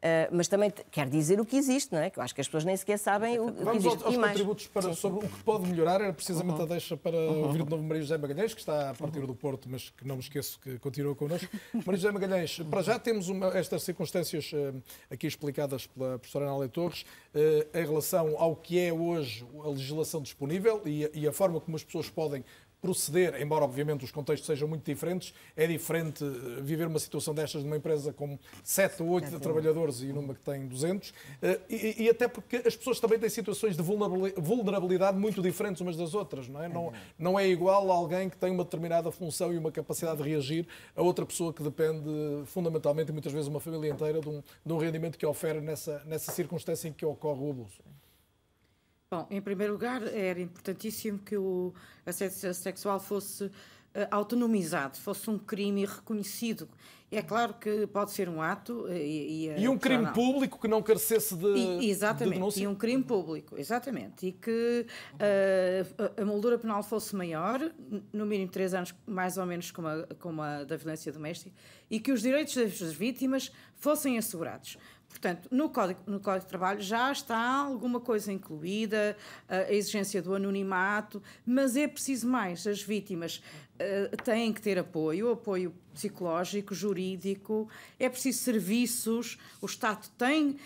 Ah, mas também quer dizer o que existe, não é? Que eu acho que as pessoas nem sequer sabem o, o que Vamos existe. aos, aos e mais. contributos para, sobre o que pode melhorar, era precisamente Uhum. a deixa para ouvir de novo Maria José Magalhães, que está a partir do Porto, mas que não me esqueço que continua connosco. Maria José Magalhães, para já temos uma- estas circunstâncias eh, aqui explicadas pela professora Anália Torres, eh, em relação ao que é hoje a legislação disponível e, e a forma como as pessoas podem proceder, embora obviamente os contextos sejam muito diferentes, é diferente eh, viver uma situação destas numa empresa com 7 ou 8 trabalhadores e numa que tem 200, eh, e, e até porque as pessoas também têm situações de vulnerabili- vulnerabilidade muito diferentes umas das outras, não é? Não, não é igual a alguém que tem uma determinada função e uma capacidade de reagir a outra pessoa que depende fundamentalmente, e muitas vezes uma família inteira, de um, de um rendimento que ofere nessa, nessa circunstância em que ocorre o abuso. Bom, em primeiro lugar, era importantíssimo que o assédio sexual fosse eh, autonomizado, fosse um crime reconhecido. É claro que pode ser um ato eh, e, E um crime não- público que não carecesse de, E- de exatamente, denúncia. e um crime público, exatamente. E que eh, a, moldura penal fosse maior, no mínimo três anos, mais ou menos como a, como a da violência doméstica, e que os direitos das vítimas fossem assegurados. Portanto, no Código, no Código de Trabalho já está alguma coisa incluída, a a exigência do anonimato, mas é preciso mais. As vítimas eh, têm que ter apoio, apoio psicológico, jurídico, é preciso serviços, o Estado tem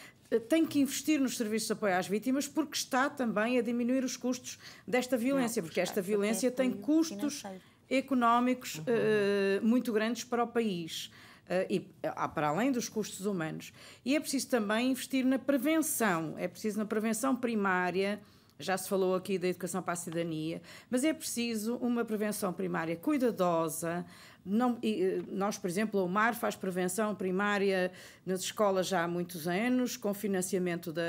tem que investir nos serviços de apoio às vítimas porque está também a diminuir os custos desta violência, porque esta violência tem custos económicos eh, muito grandes para o país. Eh, e ah, para além dos custos humanos. E é preciso também investir na prevenção, é preciso na prevenção primária, já se falou aqui da educação para a cidadania, mas é preciso uma prevenção primária cuidadosa. Não, eh, nós, por exemplo, o MAR faz prevenção primária nas escolas já há muitos anos, com financiamento da,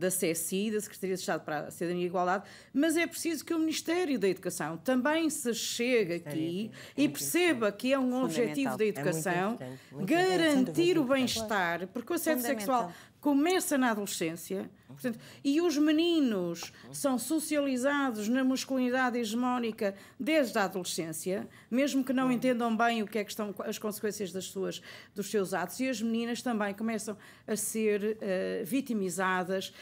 da CSI, da Secretaria de Estado para a Cidadania e Igualdade, mas é preciso que o Ministério da Educação também se chegue aqui e perceba que é um objetivo da É educação muito garantir o bem-estar, porque o assédio sexual começa na adolescência portanto, e os meninos são socializados na masculinidade hegemónica desde a adolescência, mesmo que não entendam bem o que é que estão as consequências das suas, dos seus atos, e as meninas também começam a ser eh, vitimizadas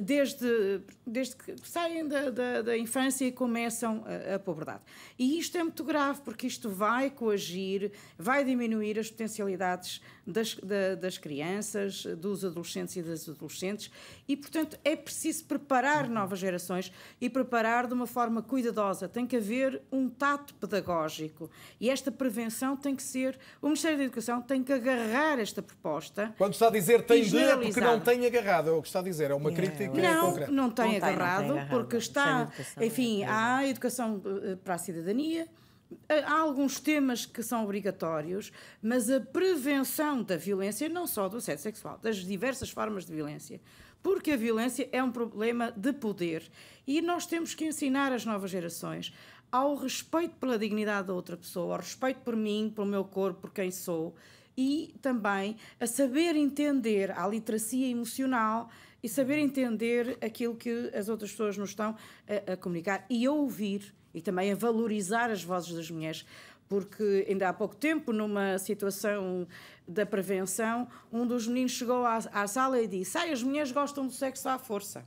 desde, desde que saem da, da, da infância e começam a, a pobreza. E isto é muito grave, porque isto vai coagir, vai diminuir as potencialidades das, da- das crianças, dos adolescentes e das adolescentes, e, portanto, é preciso preparar novas gerações e preparar de uma forma cuidadosa. Tem que haver um tato pedagógico e esta prevenção tem que ser. O Ministério da Educação tem que agarrar esta proposta. Quando está a dizer tem de, é porque não tem agarrado, é o que está a dizer, é uma crítica Não, concreta. não tem Não tem, não tem agarrado, agarrado. porque está, Sem educação, enfim, há a educação eh, para a cidadania, eh, há alguns temas que são obrigatórios, mas a prevenção da violência, não só do assédio sexual, das diversas formas de violência, porque a violência é um problema de poder e nós temos que ensinar as novas gerações ao respeito pela dignidade da outra pessoa, ao respeito por mim, pelo meu corpo, por quem sou e também a saber entender a literacia emocional e saber entender aquilo que as outras pessoas nos estão a, a comunicar e a ouvir e também a valorizar as vozes das mulheres. Porque ainda há pouco tempo, numa situação da prevenção, um dos meninos chegou à, à sala e disse: Ai, as mulheres gostam do sexo à força.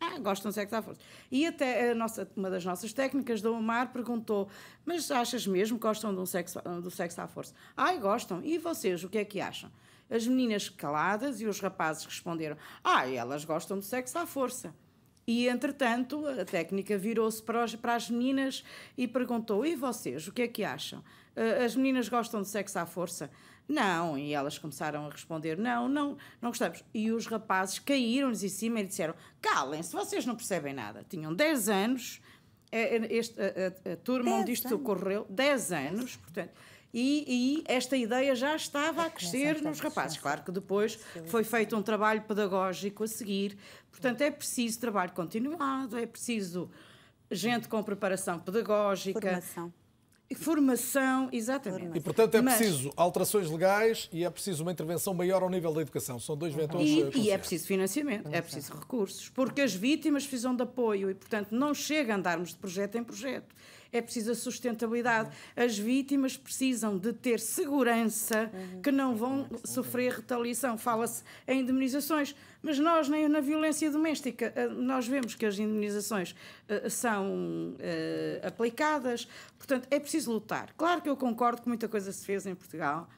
Ah, gostam de sexo à força. E até nossa, uma das nossas técnicas do Omar perguntou: Mas achas mesmo que gostam do sexo, do sexo à força? Ai, gostam. E vocês, o que é que acham? As meninas caladas e os rapazes responderam: Ah, elas gostam de sexo à força. E, entretanto, a técnica virou-se para, as meninas e perguntou: E vocês, o que é que acham? Ah, As meninas gostam de sexo à força? Não, e elas começaram a responder: não, não, não gostamos. E os rapazes caíram-lhes em cima e disseram: calem-se, vocês não percebem nada. Tinham 10 anos, eh, eh, este, a, a, a turma onde isto ocorreu, 10 anos, portanto. E, e, esta ideia já estava a crescer nos rapazes. Claro que depois foi feito um trabalho pedagógico a seguir. Portanto, é preciso trabalho continuado, é preciso gente com preparação pedagógica. Formação. Formação, exatamente. E, portanto, é Mas- preciso alterações legais e é preciso uma intervenção maior ao nível da educação. São dois vetores. eh, E, e é preciso financiamento, é preciso recursos, porque as vítimas precisam de apoio e, portanto, não chega a andarmos de projeto em projeto. É preciso a sustentabilidade. As vítimas precisam de ter segurança que não vão sofrer retaliação. Fala-se em indemnizações, mas nós, nem na violência doméstica, eh, nós vemos que as indemnizações eh, são eh, aplicadas. Portanto, é preciso lutar. Claro que eu concordo que muita coisa se fez em Portugal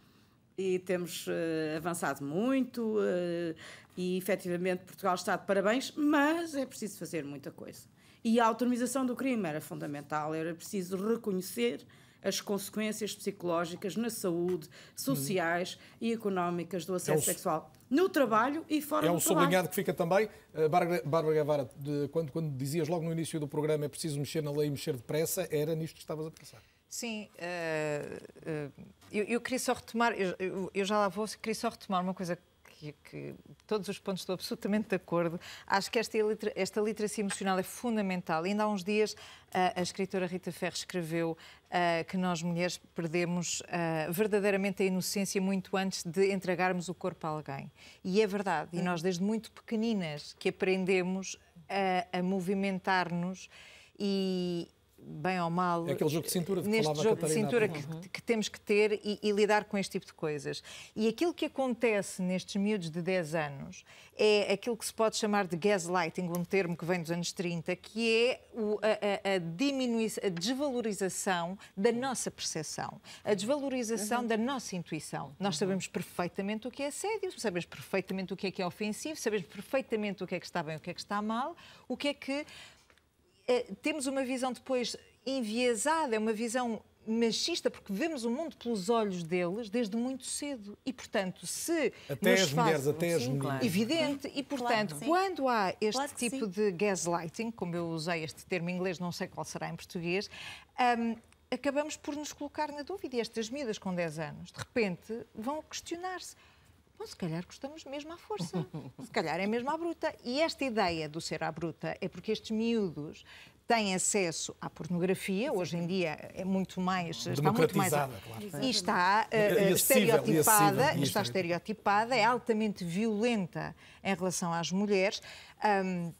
e temos eh, avançado muito eh, e efetivamente Portugal está de parabéns, mas é preciso fazer muita coisa. E a autonomização do crime era fundamental, era preciso reconhecer as consequências psicológicas na saúde, sociais e económicas do acesso É um- sexual no trabalho e fora É um do trabalho. sublinhado que fica também. Uh, Bárbara, Guevara, de- quando, quando dizias logo no início do programa é preciso mexer na lei e mexer depressa, era nisto que estavas a pensar. Sim, eh, eh, eu, eu queria só retomar, eu, eu- eu já lá vou, queria só retomar uma coisa que, que todos os pontos estou absolutamente de acordo. Acho que esta, esta literacia emocional é fundamental. Ainda há uns dias a, a escritora Rita Ferro escreveu eh, que nós mulheres perdemos eh, verdadeiramente a inocência muito antes de entregarmos o corpo a alguém. E é verdade, e nós desde muito pequeninas que aprendemos a, a movimentar-nos e bem ou mal É aquele jogo de cintura que neste jogo de cintura que, que temos que ter e, e lidar com este tipo de coisas. E aquilo que acontece nestes miúdos de 10 anos é aquilo que se pode chamar de gaslighting, um termo que vem dos anos 30, que é o- a, a- a diminuição, a desvalorização da nossa percepção, a desvalorização da nossa intuição. Nós sabemos perfeitamente o que é assédio, sabemos perfeitamente o que é que é ofensivo, sabemos perfeitamente o que é que está bem e o que é que está mal, o que é que temos uma visão depois enviesada, é uma visão machista, porque vemos o mundo pelos olhos deles desde muito cedo. E, portanto, se. Até as mulheres, até as meninas. Evidente. E, portanto, sim. quando há este Claro tipo sim. de gaslighting, como eu usei este termo em inglês, não sei qual será em português, hum, acabamos por nos colocar na dúvida. E estas miúdas com 10 anos, de repente, vão questionar-se. Bom, se calhar gostamos mesmo à força. Se calhar é mesmo à bruta. E esta ideia do ser à bruta é porque estes miúdos têm acesso à pornografia, hoje em dia é muito mais... Está muito mais Democratizada, claro. E está e estereotipada, acessível, e está estereotipada, é altamente violenta em relação às mulheres. Hum,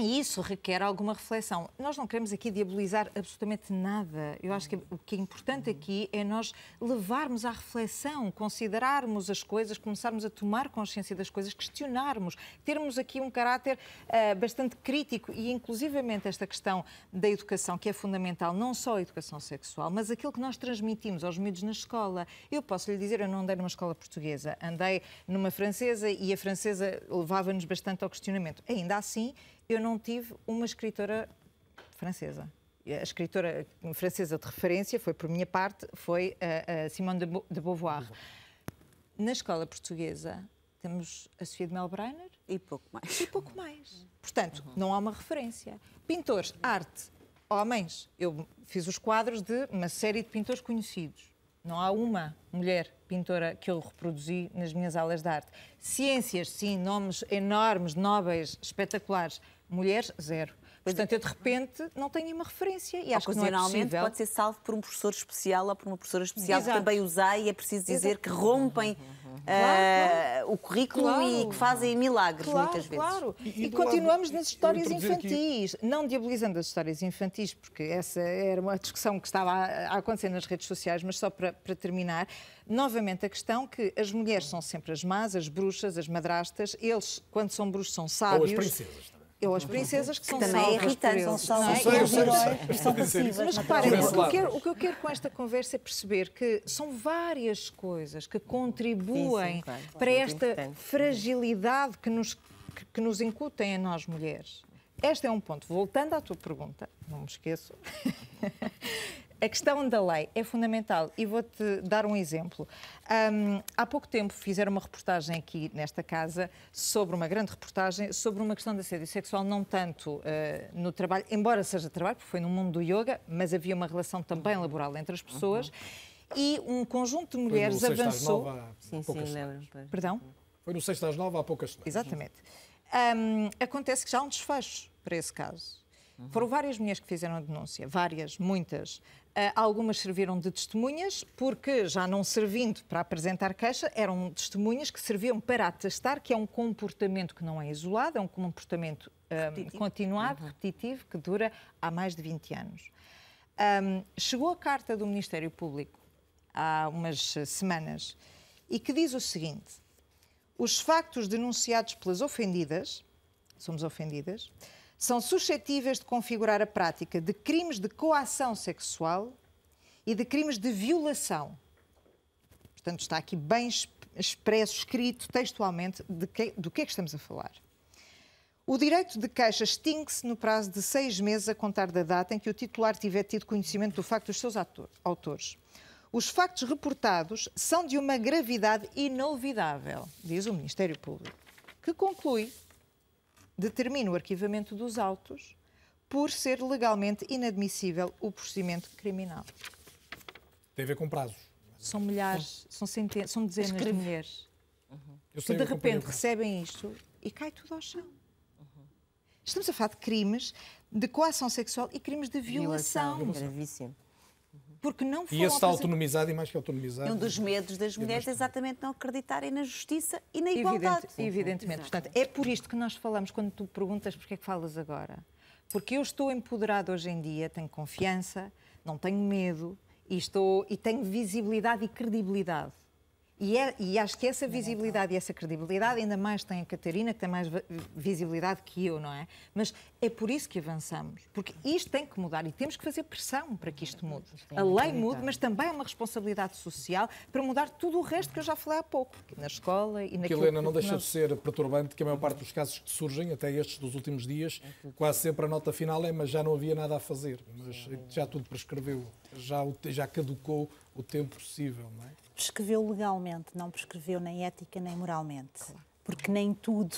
e isso requer alguma reflexão. Nós não queremos aqui diabolizar absolutamente nada. Eu acho que o que é importante aqui é nós levarmos à reflexão, considerarmos as coisas, começarmos a tomar consciência das coisas, questionarmos, termos aqui um caráter ah, bastante crítico e, inclusivamente, esta questão da educação, que é fundamental, não só a educação sexual, mas aquilo que nós transmitimos aos miúdos na escola. Eu posso lhe dizer, eu não andei numa escola portuguesa, andei numa francesa e a francesa levava-nos bastante ao questionamento. Ainda assim, eu não tive uma escritora francesa. A escritora francesa de referência foi, por minha parte, foi a, a Simone de Bo- de Beauvoir. Na escola portuguesa temos a Sofia de Melbrenner e pouco mais. E pouco mais. Portanto, não há uma referência. Pintores, arte, homens. Eu fiz os quadros de uma série de pintores conhecidos. Não há uma mulher pintora que eu reproduzi nas minhas aulas de arte. Ciências, sim, nomes enormes, nobres, espetaculares. Mulheres, zero. Portanto, eu de repente não tenho nenhuma referência e acho que não é possível. pode ser salvo por um professor especial ou por uma professora especial Exato. que também usa e é preciso dizer Exato. que rompem Claro, ah, o currículo Claro. e que fazem milagres Claro, muitas vezes. Claro, e, E continuamos lado- nas histórias introduzir aqui- infantis, não diabolizando as histórias infantis, porque essa era uma discussão que estava a, acontecer nas redes sociais, mas só para, para terminar, novamente a questão que as mulheres são sempre as más, as bruxas, as madrastas, eles, quando são bruxos, são Ou as sábios. princesas também. Ou as princesas que, Que são também é salvas por irritante, eles, são salvas é? Eles- heróis, eles são passivas. Mas reparem, o que, eu quero, o que eu quero com esta conversa é perceber que são várias coisas que contribuem Sim, sim, claro. para esta importante. fragilidade que nos, que, que nos incutem a nós mulheres. Este é um ponto. Voltando à tua pergunta, não me esqueço. A questão da lei é fundamental e vou-te dar um exemplo. Um, há pouco tempo fizeram uma reportagem aqui nesta casa sobre uma grande reportagem sobre uma questão de assédio sexual, não tanto uh, no trabalho, embora seja trabalho, porque foi no mundo do yoga, mas havia uma relação também laboral entre as pessoas. Uhum. E um conjunto de mulheres avançou. Nova, sim, sim, lembro. Perdão? Foi no Sexta às Nove há poucas semanas. Exatamente. Um, acontece que já há um desfecho para esse caso. Uhum. Foram várias mulheres que fizeram a denúncia, várias, muitas. Uh, algumas serviram de testemunhas, porque já não servindo para apresentar queixa, eram testemunhas que serviam para atestar que é um comportamento que não é isolado, é um comportamento um, continuado, uhum. repetitivo, que dura há mais de 20 anos. Um, chegou a carta do Ministério Público há umas semanas e que diz o seguinte: os factos denunciados pelas ofendidas, somos ofendidas, são suscetíveis de configurar a prática de crimes de coação sexual e de crimes de violação. Portanto, está aqui bem expresso, escrito textualmente que, do que é que estamos a falar. O direito de queixa extingue-se no prazo de seis meses a contar da data em que o titular tiver tido conhecimento do facto dos seus autores. Os factos reportados são de uma gravidade inolvidável, diz o Ministério Público, que conclui determina o arquivamento dos autos por ser legalmente inadmissível o procedimento criminal. Tem a ver com prazos. São milhares, são, centenas, são dezenas Escreve. de mulheres uhum. que de repente recebem isto e cai tudo ao chão. Uhum. Estamos a falar de crimes de coação sexual e crimes de violação. violação. Gravíssimo porque não foram... E esse está autonomizado e mais que autonomizado. É um dos medos das mulheres é exatamente não acreditarem na justiça e na igualdade. Evidente, evidentemente. Portanto, é por isto que nós falamos, quando tu perguntas porque é que falas agora. Porque eu estou empoderado hoje em dia, tenho confiança, não tenho medo e, estou, e tenho visibilidade e credibilidade. E, é, e, acho que essa visibilidade e essa credibilidade, ainda mais tem a Catarina, que tem mais visibilidade que eu, não é? Mas é por isso que avançamos. Porque isto tem que mudar e temos que fazer pressão para que isto mude. A lei mude, mas também é uma responsabilidade social para mudar tudo o resto que eu já falei há pouco, na escola e naquilo que Helena, não deixa de ser perturbante que a maior parte dos casos que surgem, até estes dos últimos dias, quase sempre a nota final é mas já não havia nada a fazer, mas já tudo prescreveu, já, já caducou o tempo possível, não é? Prescreveu legalmente, não prescreveu nem ética nem moralmente. Claro. Porque nem tudo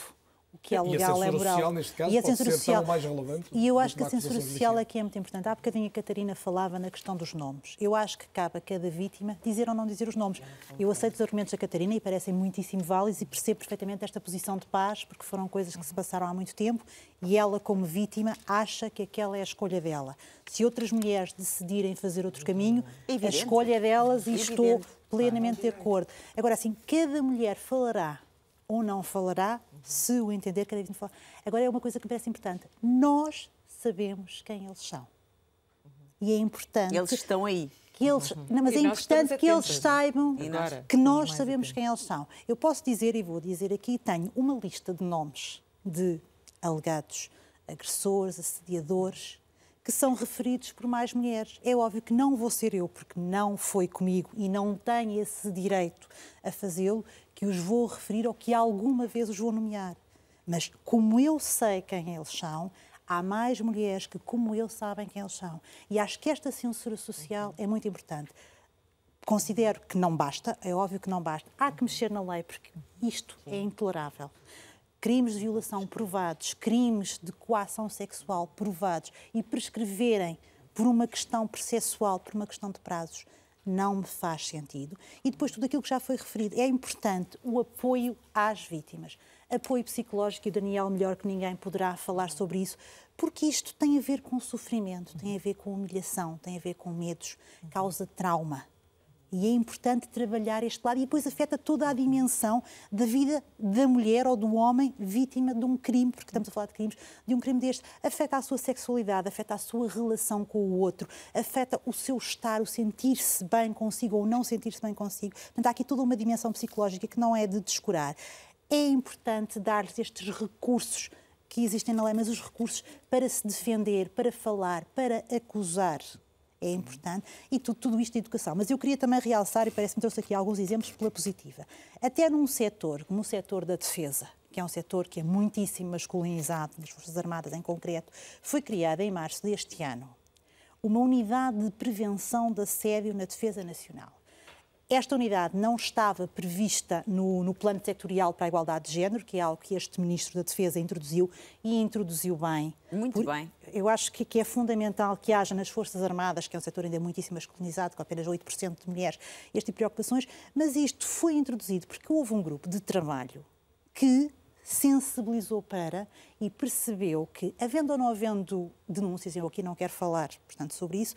que é legal é moral. Social, neste caso, e a censura social mais relevante. E eu acho que a censura social é que é muito importante. Há bocadinho a Catarina falava na questão dos nomes. Eu acho que cabe a cada vítima dizer ou não dizer os nomes. Eu aceito os argumentos da Catarina e parecem muitíssimo válidos e percebo perfeitamente esta posição de paz, porque foram coisas que se passaram há muito tempo e ela, como vítima, acha que aquela é a escolha dela. Se outras mulheres decidirem fazer outro caminho, Evidente. a escolha é delas e Evidente. estou plenamente de acordo. Agora, assim, cada mulher falará ou não falará se o entender cada vez falar. Agora, é uma coisa que me parece importante. Nós sabemos quem eles são. E é importante. Eles estão aí. Que eles, uhum. não, mas e é importante que eles saibam nós, que nós sabemos quem eles são. Eu posso dizer, e vou dizer aqui, tenho uma lista de nomes de alegados agressores, assediadores, que são referidos por mais mulheres. É óbvio que não vou ser eu, porque não foi comigo e não tenho esse direito a fazê-lo, que os vou referir ou que alguma vez os vou nomear. Mas como eu sei quem eles são, há mais mulheres que, como eu, sabem quem eles são. E acho que esta censura social é muito importante. Considero que não basta, é óbvio que não basta. Há que mexer na lei, porque isto é intolerável crimes de violação provados, crimes de coação sexual provados e prescreverem por uma questão processual, por uma questão de prazos, não me faz sentido. E depois tudo aquilo que já foi referido. É importante o apoio às vítimas. Apoio psicológico, e o Daniel, melhor que ninguém, poderá falar sobre isso, porque isto tem a ver com sofrimento, tem a ver com humilhação, tem a ver com medos, causa trauma. E é importante trabalhar este lado e depois afeta toda a dimensão da vida da mulher ou do homem vítima de um crime, porque estamos a falar de crimes, de um crime deste. Afeta a sua sexualidade, afeta a sua relação com o outro, afeta o seu estar, o sentir-se bem consigo ou não sentir-se bem consigo. Portanto, há aqui toda uma dimensão psicológica que não é de descurar. É importante dar-lhes estes recursos que existem na lei, mas os recursos para se defender, para falar, para acusar é importante, e tudo, tudo isto de educação. Mas eu queria também realçar, e parece-me trouxe aqui alguns exemplos pela positiva, até num setor, como o setor da defesa, que é um setor que é muitíssimo masculinizado, nas Forças Armadas em concreto, foi criada em março deste ano uma unidade de prevenção de assédio na Defesa Nacional. Esta unidade não estava prevista no, no, plano sectorial para a igualdade de género, que é algo que este Ministro da Defesa introduziu e introduziu bem. Muito Por, bem. Eu acho que, que, é fundamental que haja nas Forças Armadas, que é um setor ainda muitíssimo masculinizado, com apenas 8% de mulheres, este tipo de preocupações, mas isto foi introduzido porque houve um grupo de trabalho que sensibilizou para e percebeu que, havendo ou não havendo denúncias, eu aqui não quero falar, portanto, sobre isso,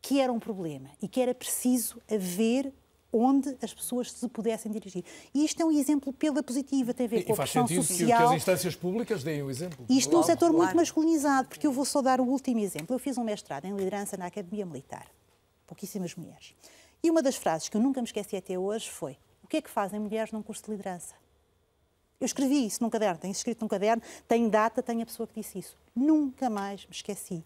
que era um problema e que era preciso haver onde as pessoas se pudessem dirigir. E isto é um exemplo pela positiva, tem a ver e com a pressão social. Que, que as instâncias públicas deem o exemplo. Isto num setor muito masculinizado, porque eu vou só dar o último exemplo. Eu fiz um mestrado em liderança na Academia Militar. Pouquíssimas mulheres. E uma das frases que eu nunca me esqueci até hoje foi: O que é que fazem mulheres num curso de liderança? Eu escrevi isso num caderno, tenho escrito num caderno, tenho data, tenho a pessoa que disse isso. Nunca mais me esqueci.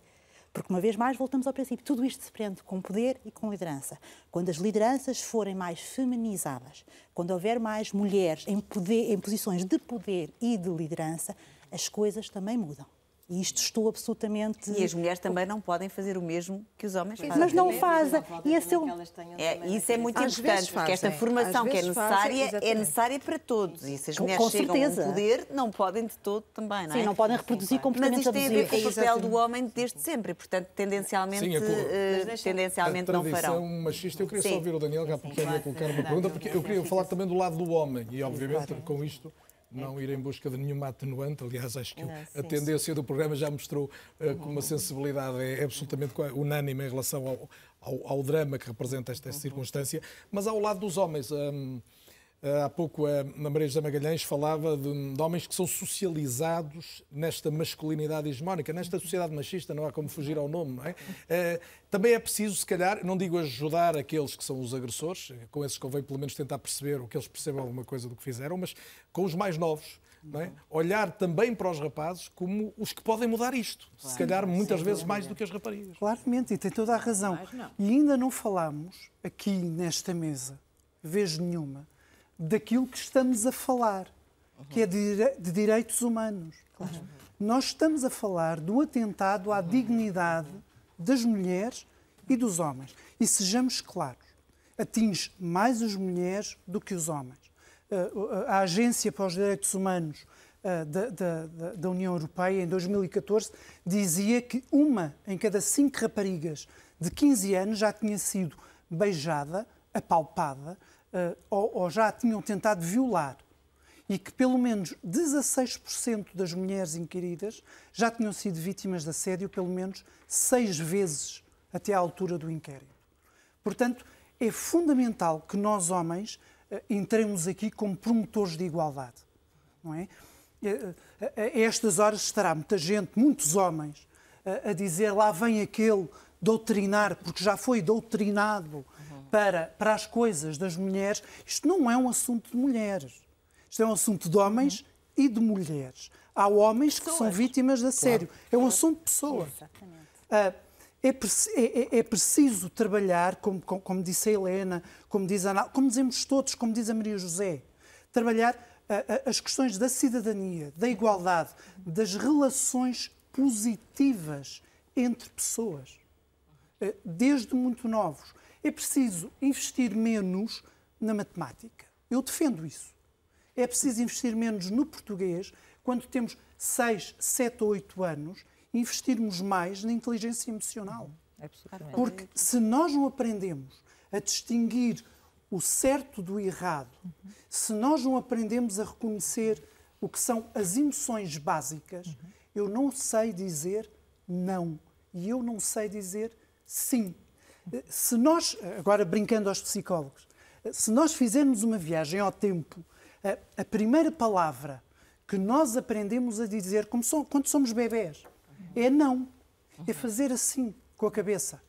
Porque, uma vez mais, voltamos ao princípio: tudo isto se prende com poder e com liderança. Quando as lideranças forem mais feminizadas, quando houver mais mulheres em, poder, em posições de poder e de liderança, as coisas também mudam. E isto estou absolutamente. E as mulheres também não podem fazer o mesmo que os homens fazem. Mas não fazem. E esse é, um... é, isso é muito Às importante, porque esta formação que é necessária fazem, é necessária para todos. E se as mulheres com, chegam certeza. ao poder, não podem de todo também, não é? Sim, não podem reproduzir comportamentos Mas isto tem a ver com o papel do homem desde sempre, portanto, tendencialmente, Sim, uh, tendencialmente a não farão. machista, eu queria Sim. só ouvir o Daniel, já porque queria colocar uma pergunta, porque eu queria falar também do lado do homem, e obviamente com isto não ir em busca de nenhuma atenuante. Aliás, acho que não, sim, a tendência sim. do programa já mostrou uh, que uma sensibilidade é absolutamente unânime em relação ao, ao, ao drama que representa esta uhum. circunstância. Mas ao lado dos homens. Um, Há pouco a Maria José Magalhães falava de, de, homens que são socializados nesta masculinidade hegemónica, nesta sociedade machista, não há como fugir ao nome, não é? Eh, também é preciso, se calhar, não digo ajudar aqueles que são os agressores, com esses convém pelo menos tentar perceber, ou que eles percebam alguma coisa do que fizeram, mas com os mais novos, é? olhar também para os rapazes como os que podem mudar isto. Claro, se calhar muitas vezes mais do que as raparigas. Claramente, e tem toda a razão. E ainda não falámos aqui nesta mesa, vez nenhuma, daquilo que estamos a falar, que é de, de direitos humanos. Claro. Nós estamos a falar do atentado à dignidade das mulheres e dos homens. E sejamos claros, atinge mais as mulheres do que os homens. Eh, a Agência para os Direitos Humanos eh, da, da, da, União Europeia, em 2014, dizia que uma em cada cinco raparigas de 15 anos já tinha sido beijada, apalpada, ou, ou já tinham tentado violar e que pelo menos 16% das mulheres inquiridas já tinham sido vítimas de assédio pelo menos seis vezes até à altura do inquérito. Portanto, é fundamental que nós, homens, uh, entremos aqui como promotores de igualdade. Não é? Uh, a estas horas estará muita gente, muitos homens, a dizer lá vem aquele doutrinar, porque já foi doutrinado para, para as coisas das mulheres, isto não é um assunto de mulheres. Isto é um assunto de homens uhum. e de mulheres. Há homens pessoas. que são vítimas de assédio. Claro. É um assunto de pessoas. Exatamente. Uh, é, é, é, preciso trabalhar, como, como, como, disse a Helena, como, diz a Ana, como dizemos todos, como diz a Maria José, trabalhar uh, as questões da cidadania, da igualdade, das relações positivas entre pessoas, desde muito novos. É preciso investir menos na matemática. Eu defendo isso. É preciso investir menos no português quando temos 6, 7 ou 8 anos, investirmos mais na inteligência emocional. Porque se nós não aprendemos a distinguir o certo do errado, se nós não aprendemos a reconhecer o que são as emoções básicas, eu não sei dizer não. E eu não sei dizer sim. Se nós, agora brincando aos psicólogos, se nós fizermos uma viagem ao tempo, a, primeira palavra que nós aprendemos a dizer quando somos bebés é não. É fazer assim com a cabeça.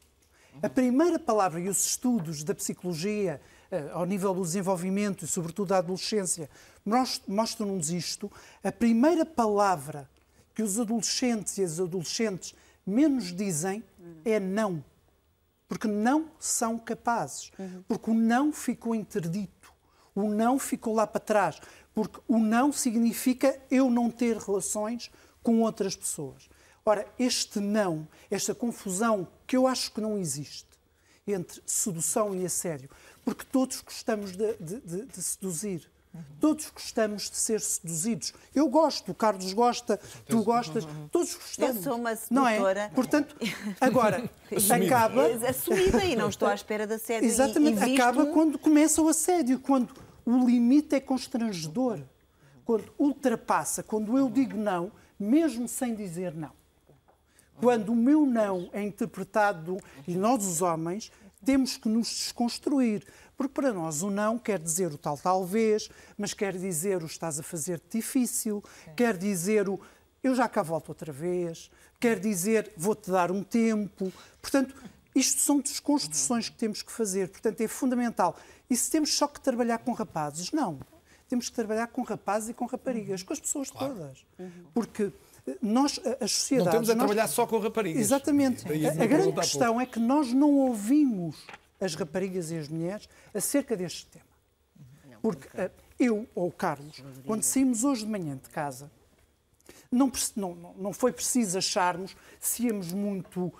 A primeira palavra e os estudos da psicologia eh, ao nível do desenvolvimento e, sobretudo, da adolescência, mostram-nos isto. A primeira palavra que os adolescentes e as adolescentes menos dizem é não porque não são capazes, uhum. porque o não ficou interdito, o não ficou lá para trás, porque o não significa eu não ter relações com outras pessoas. Ora, este não, esta confusão que eu acho que não existe entre sedução e assédio, porque todos gostamos de, de, de, de seduzir. Todos gostamos de ser seduzidos. Eu gosto, o Carlos gosta, tu gostas, todos gostamos. Eu sou uma não sedutora. é? Portanto, agora, acaba. Assumida e não estou à espera de assédio. Exatamente, e, e visto... acaba quando começa o assédio, quando o limite é constrangedor, quando ultrapassa, quando eu digo não, mesmo sem dizer não. Quando o meu não é interpretado, e nós, os homens, temos que nos desconstruir. Porque para nós o não quer dizer o tal talvez, mas quer dizer o estás a fazer difícil, quer dizer o eu já cá volto outra vez, quer dizer vou-te dar um tempo. Portanto, isto são desconstruções que temos que fazer. Portanto, é fundamental. E se temos só que trabalhar com rapazes? Não. Temos que trabalhar com rapazes e com raparigas, com as pessoas claro. todas. Porque nós, as sociedades. Não temos a nós... trabalhar só com raparigas. Exatamente. A, a grande questão é que nós não ouvimos as raparigas e as mulheres acerca deste tema. Porque uh, eu ou o Carlos, quando saímos hoje de manhã de casa, não, não, não foi preciso acharmos se íamos muito uh,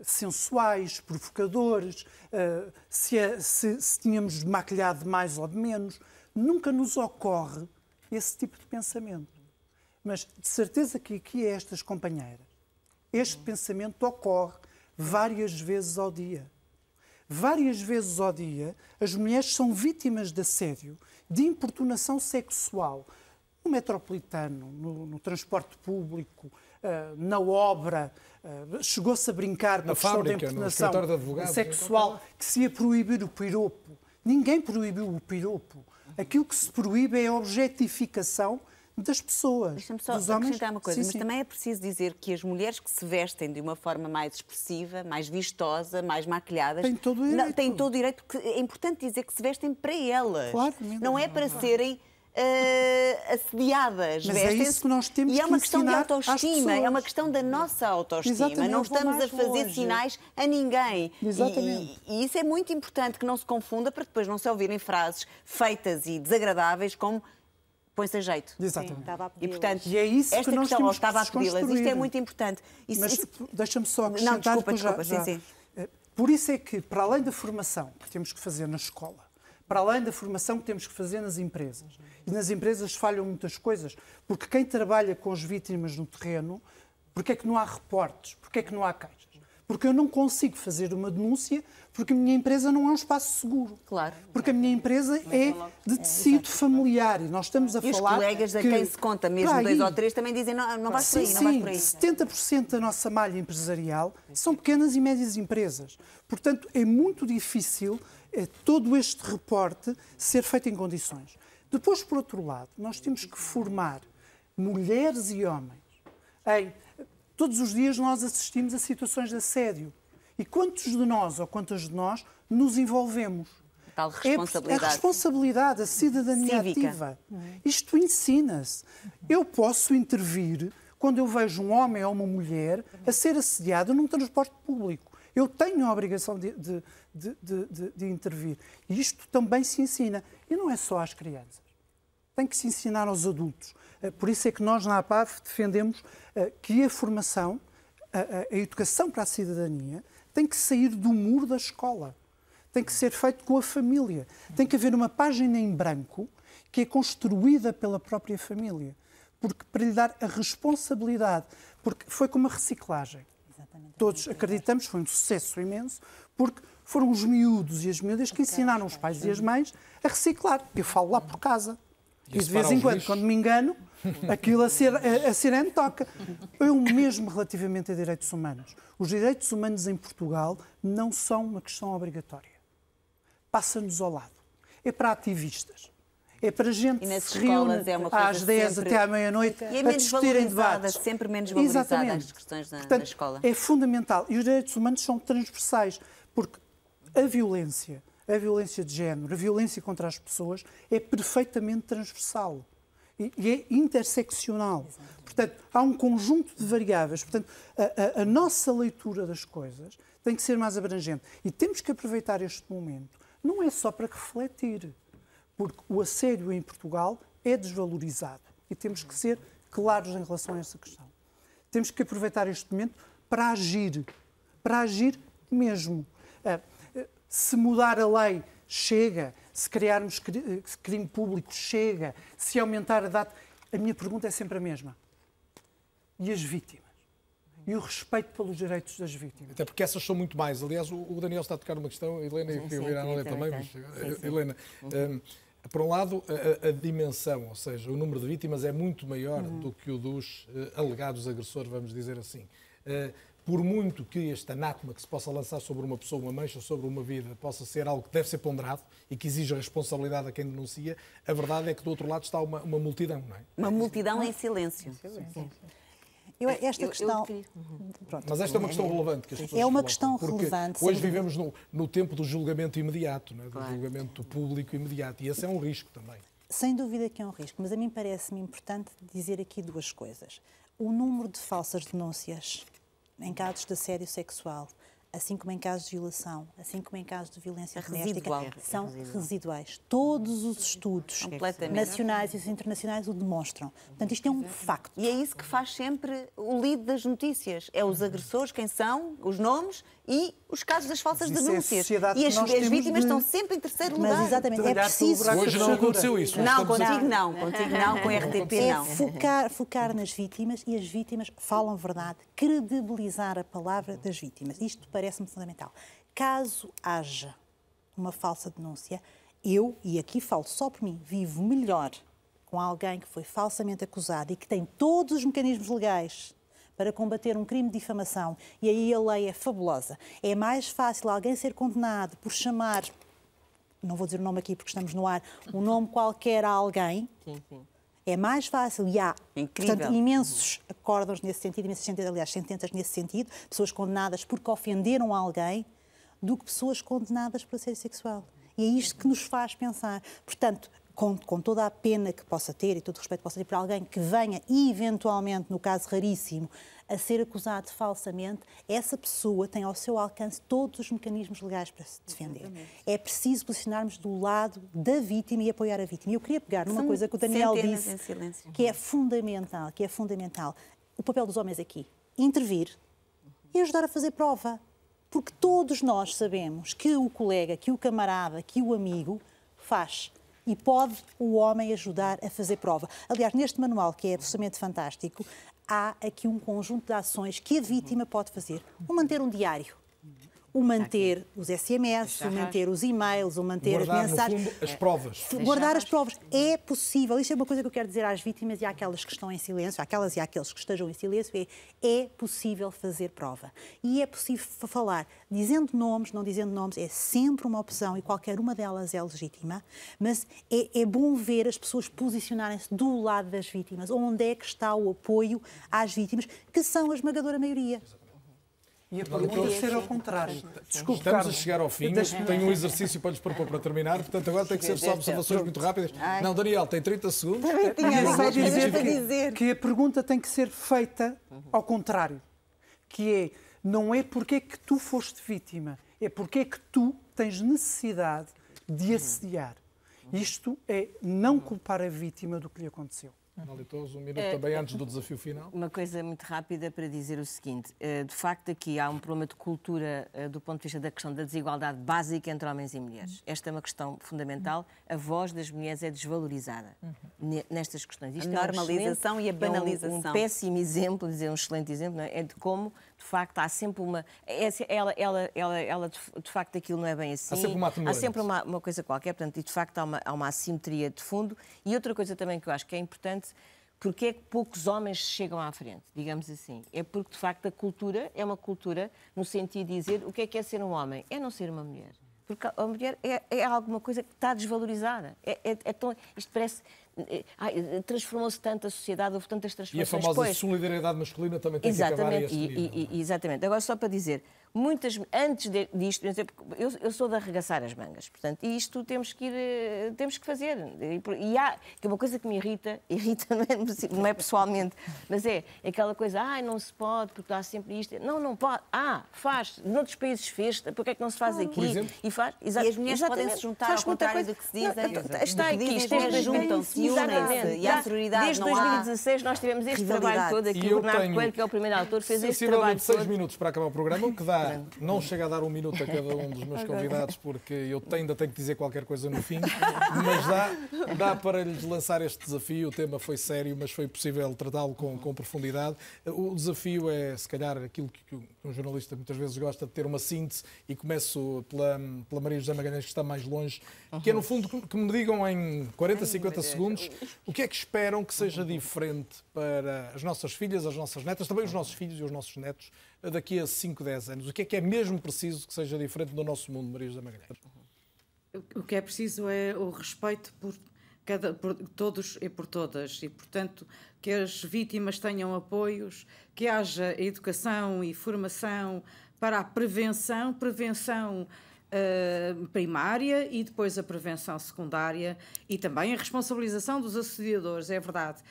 sensuais, provocadores, uh, se, se, se tínhamos maquilhado de mais ou de menos. Nunca nos ocorre esse tipo de pensamento. Mas de certeza que aqui a estas companheiras, este pensamento ocorre várias vezes ao dia. Várias vezes ao dia, as mulheres são vítimas de assédio, de importunação sexual, no metropolitano, no, no transporte público, uh, na obra. Uh, Chegou-se a brincar com a questão da importunação sexual, que se ia proibir o piropo. Ninguém proibiu o piropo. Aquilo que se proíbe é a objetificação das pessoas. Deixa-me só dos homens. acrescentar uma coisa, sim, mas sim. também é preciso dizer que as mulheres que se vestem de uma forma mais expressiva, mais vistosa, mais maquilhadas, têm todo o direito. Não, têm todo o direito que é importante dizer que se vestem para elas. Claro, não é para serem uh, assediadas. Mas é isso que nós temos E é uma que questão de autoestima, é uma questão da nossa autoestima. Exatamente. Não estamos a fazer longe. sinais a ninguém. Exatamente. E, e isso é muito importante que não se confunda para depois não se ouvirem frases feitas e desagradáveis como põe-se a jeito. Exatamente. E, portanto, E é isso esta que nós questão, estava a pedi-las, isto é muito importante. Isso- Mas isso- deixa-me só Não, acrescentar. desculpa, depois já- desculpa, sim, já. sim. Eh, Por isso é que, para além da formação que temos que fazer na escola, para além da formação que temos que fazer nas empresas, e nas empresas falham muitas coisas, porque quem trabalha com as vítimas no terreno, porque é que não há reportes, porque é que não há queixas? Porque eu não consigo fazer uma denúncia porque a minha empresa não é um espaço seguro. Claro. Porque a minha empresa é de tecido familiar e nós estamos a E os falar colegas a que- quem se conta, mesmo Para dois aí. ou três, também dizem não, não vais por Sim, aí, não vais sim, por aí. 70% da nossa malha empresarial são pequenas e médias empresas. Portanto, é muito difícil eh, todo este reporte ser feito em condições. Depois, por outro lado, nós temos que formar mulheres e homens em. Todos os dias nós assistimos a situações de assédio. E quantos de nós ou quantas de nós nos envolvemos? Tal É responsabilidade. a responsabilidade, a cidadania Cívica. ativa. Isto ensina-se. Eu posso intervir quando eu vejo um homem ou uma mulher a ser assediado num transporte público. Eu tenho a obrigação de, de- de- de- de- de intervir. E isto também se ensina. E não é só às crianças. Tem que se ensinar aos adultos. Eh, Por isso é que nós na APAV defendemos eh, que a formação, a, educação para a cidadania, tem que sair do muro da escola. Tem que ser feito com a família. Tem que haver uma página em branco que é construída pela própria família. Porque para lhe dar a responsabilidade. Porque foi como a reciclagem. Todos acreditamos foi um sucesso imenso, porque foram os miúdos e as miúdas que ensinaram os pais e as mães a reciclar. Eu falo lá por casa. E E, de vez em quando, lixos. quando me engano, aquilo a, ser, a, a sirene toca. O mesmo relativamente a direitos humanos. Os direitos humanos em Portugal não são uma questão obrigatória. Passa-nos ao lado. É para ativistas. É para gente E se reúne é às 10 sempre- até à meia-noite é a discutirem valorizada, debates. sempre menos valorizada Exatamente. as questões na, na Portanto, escola. É fundamental. E os direitos humanos são transversais, porque a violência, a violência de género, a violência contra as pessoas é perfeitamente transversal e, é interseccional. Portanto, há um conjunto de variáveis. Portanto, a, a- a nossa leitura das coisas tem que ser mais abrangente. E temos que aproveitar este momento, não é só para refletir, porque o assédio em Portugal é desvalorizado e temos que ser claros em relação a essa questão. Temos que aproveitar este momento para agir, para agir mesmo. Ah, se mudar a lei, chega. Se criarmos crime público, chega. Se aumentar a data. A minha pergunta é sempre a mesma. E as vítimas? E o respeito pelos direitos das vítimas? Até porque essas são muito mais. Aliás, o Daniel está a tocar uma questão, Helena, e queria ouvir a Anália também, mas, sim, sim. Helena. Um, por um lado, a, a, dimensão, ou seja, o número de vítimas é muito maior uhum. do que o dos uh, alegados agressores, vamos dizer assim. Uh, por muito que este anátema que se possa lançar sobre uma pessoa, uma mancha sobre uma vida, possa ser algo que deve ser ponderado e que exija responsabilidade a quem denuncia, a verdade é que do outro lado está uma, uma multidão, não é? Uma multidão em silêncio. Sim. Eu, esta questão. Eu, eu Mas esta é uma questão relevante que as pessoas É uma colocam, questão relevante. Hoje vivemos no, no, tempo do julgamento imediato, é? do claro. julgamento público imediato. E esse é um risco também. Sem dúvida que é um risco, mas a mim parece-me importante dizer aqui duas coisas. O número de falsas denúncias em casos de assédio sexual, assim como em casos de violação, assim como em casos de violência doméstica, são residual. residuais. Todos os estudos nacionais e internacionais o demonstram. Portanto, isto é um facto. E é isso que faz sempre o lead das notícias. É os agressores, quem são, os nomes e os casos das falsas denúncias. É e as, as vítimas de... estão sempre em terceiro lugar. Mas exatamente, é preciso... Hoje não aconteceu isso. Não, contigo não, contigo não, com a RTP é não. Focar, focar nas vítimas e as vítimas falam verdade, credibilizar a palavra das vítimas. Isto parece-me fundamental. Caso haja uma falsa denúncia, eu, e aqui falo só por mim, vivo melhor com alguém que foi falsamente acusado e que tem todos os mecanismos legais para combater um crime de difamação, e aí a lei é fabulosa. É mais fácil alguém ser condenado por chamar, não vou dizer o nome aqui porque estamos no ar, um nome qualquer a alguém. Sim, sim. É mais fácil e há portanto, imensos acordos nesse sentido, imensas sentenças, aliás, sentenças nesse sentido, pessoas condenadas porque ofenderam alguém, do que pessoas condenadas por assédio sexual. E é isto que nos faz pensar. Portanto, com, com, toda a pena que possa ter e todo o respeito que possa ter por alguém que venha, eventualmente, no caso raríssimo, a ser acusado falsamente, essa pessoa tem ao seu alcance todos os mecanismos legais para se defender. Exatamente. É preciso posicionarmos do lado da vítima e apoiar a vítima. E eu queria pegar numa São coisa que o Daniel disse, que é fundamental, que é fundamental. O papel dos homens aqui, intervir e ajudar a fazer prova. Porque todos nós sabemos que o colega, que o camarada, que o amigo faz e pode o homem ajudar a fazer prova. Aliás, neste manual, que é absolutamente fantástico, há aqui um conjunto de ações que a vítima pode fazer. O manter um diário, o manter os SMS, o manter os e-mails, o manter Guardar, as mensagens. No fundo, as provas. Guardar as provas. É possível. Isto é uma coisa que eu quero dizer às vítimas e àquelas que estão em silêncio, àquelas e àqueles que estejam em silêncio, é, é possível fazer prova. E é possível falar, dizendo nomes, não dizendo nomes, é sempre uma opção e qualquer uma delas é legítima, mas é, é bom ver as pessoas posicionarem-se do lado das vítimas, onde é que está o apoio às vítimas, que são a esmagadora maioria. E a pergunta deve ser ao contrário. Desculpe, Estamos Carlos. a chegar ao fim. Tenho um exercício para lhes propor para terminar, portanto agora tem que ser só observações muito rápidas. Não, Daniel, tem 30 segundos. Também tinha só dizer que, dizer que a pergunta tem que ser feita ao contrário, que é não é porque é que tu foste vítima, é porque é que tu tens necessidade de assediar. Isto é não culpar a vítima do que lhe aconteceu. Um minuto é, também antes do desafio final. Uma coisa muito rápida para dizer o seguinte: eh, de facto, aqui há um problema de cultura eh, do ponto de vista da questão da desigualdade básica entre homens e mulheres. Esta é uma questão fundamental. A voz das mulheres é desvalorizada nestas questões. Isto a normalização é um e a banalização. É um, um péssimo exemplo, dizer um excelente exemplo, é? é? de como, de facto, há sempre uma. É, ela, ela, ela, ela de, de, facto, aquilo não é bem assim. Há sempre uma Há sempre uma, uma coisa qualquer, portanto, e de facto há uma, há uma assimetria de fundo. E outra coisa também que eu acho que é importante porque é que poucos homens chegam à frente, digamos assim? É porque, de facto, a cultura é uma cultura no sentido de dizer o que é que é ser um homem? É não ser uma mulher. Porque a mulher é, é alguma coisa que está desvalorizada. É, é, é tão, isto parece. É, transformou-se tanto a sociedade, houve tantas transformações. E a famosa pois, solidariedade masculina também tem exatamente, que acabar e, e, Exatamente. Agora, só para dizer, muitas, antes de, disto, eu, eu, sou de arregaçar as mangas, portanto, e isto temos que ir, eh, temos que fazer. E há, que é uma coisa que me irrita, irrita não é, não é pessoalmente, mas é aquela coisa, ah, não se pode, porque há sempre isto. Não, não pode. Ah, faz. Noutros países fez, porque é que não se faz aqui? E faz. e as mulheres podem se juntar ao contrário do que se dizem. Não, está aqui, juntam-se se unem-se e há sororidade. Desde não há 2016 nós tivemos este trabalho todo aqui. O Bernardo Coelho, que é o primeiro autor, fez este trabalho seis minutos para acabar o programa, o que dá, não chega a dar um minuto a cada um dos meus convidados, porque eu ainda tenho que dizer qualquer coisa no fim, mas dá, dá para lhes lançar este desafio. O tema foi sério, mas foi possível tratá-lo com, com profundidade. O desafio é, se calhar, aquilo que um jornalista muitas vezes gosta de ter uma síntese, e começo pela, pela Maria José Magalhães, que está mais longe, que é, no fundo, que me digam em 40, 50 segundos o que é que esperam que seja diferente para as nossas filhas, as nossas netas, também os nossos filhos e os nossos netos, daqui a 5, 10 anos. O que é que é mesmo preciso que seja diferente no nosso mundo, Maria José Magalhães? O que é preciso é o respeito por, cada, por todos e por todas, e, portanto, que as vítimas tenham apoios, que haja educação e formação para a prevenção, prevenção eh, primária e depois a prevenção secundária e também a responsabilização dos assediadores, é verdade.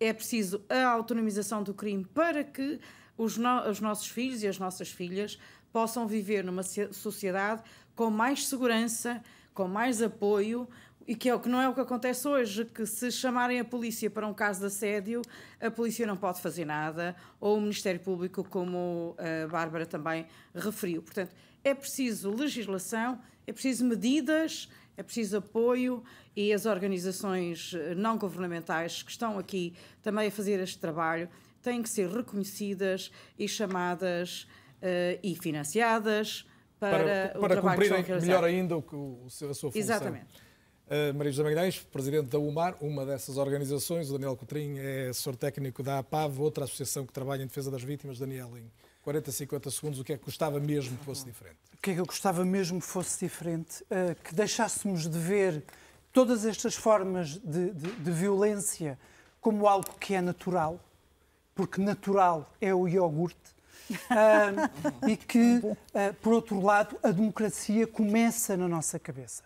É preciso a autonomização do crime para que os, no- os nossos filhos e as nossas filhas possam viver numa sociedade com mais segurança, com mais apoio, e que é o que não é o que acontece hoje, que se chamarem a polícia para um caso de assédio, a polícia não pode fazer nada, ou o Ministério Público, como a Bárbara também referiu. Portanto, é preciso legislação, é preciso medidas, é preciso apoio e as organizações eh, não governamentais que estão aqui também a fazer este trabalho têm que ser reconhecidas e chamadas eh, e financiadas para, para trabalho que estão a cumprirem melhor ainda o, que o, a sua função. Exatamente. Uh, Maria José Magalhães, presidente da UMAR, uma dessas organizações, o Daniel Coutrinho é assessor técnico da APAV, outra associação que trabalha em defesa das vítimas. Daniel, em 40, 50 segundos, o que é que gostava mesmo que fosse diferente? O que é que eu gostava mesmo que fosse diferente? Uh, que deixássemos de ver todas estas formas de, de- de violência como algo que é natural, porque natural é o iogurte. Uh, e que, uh, por outro lado, a democracia começa na nossa cabeça.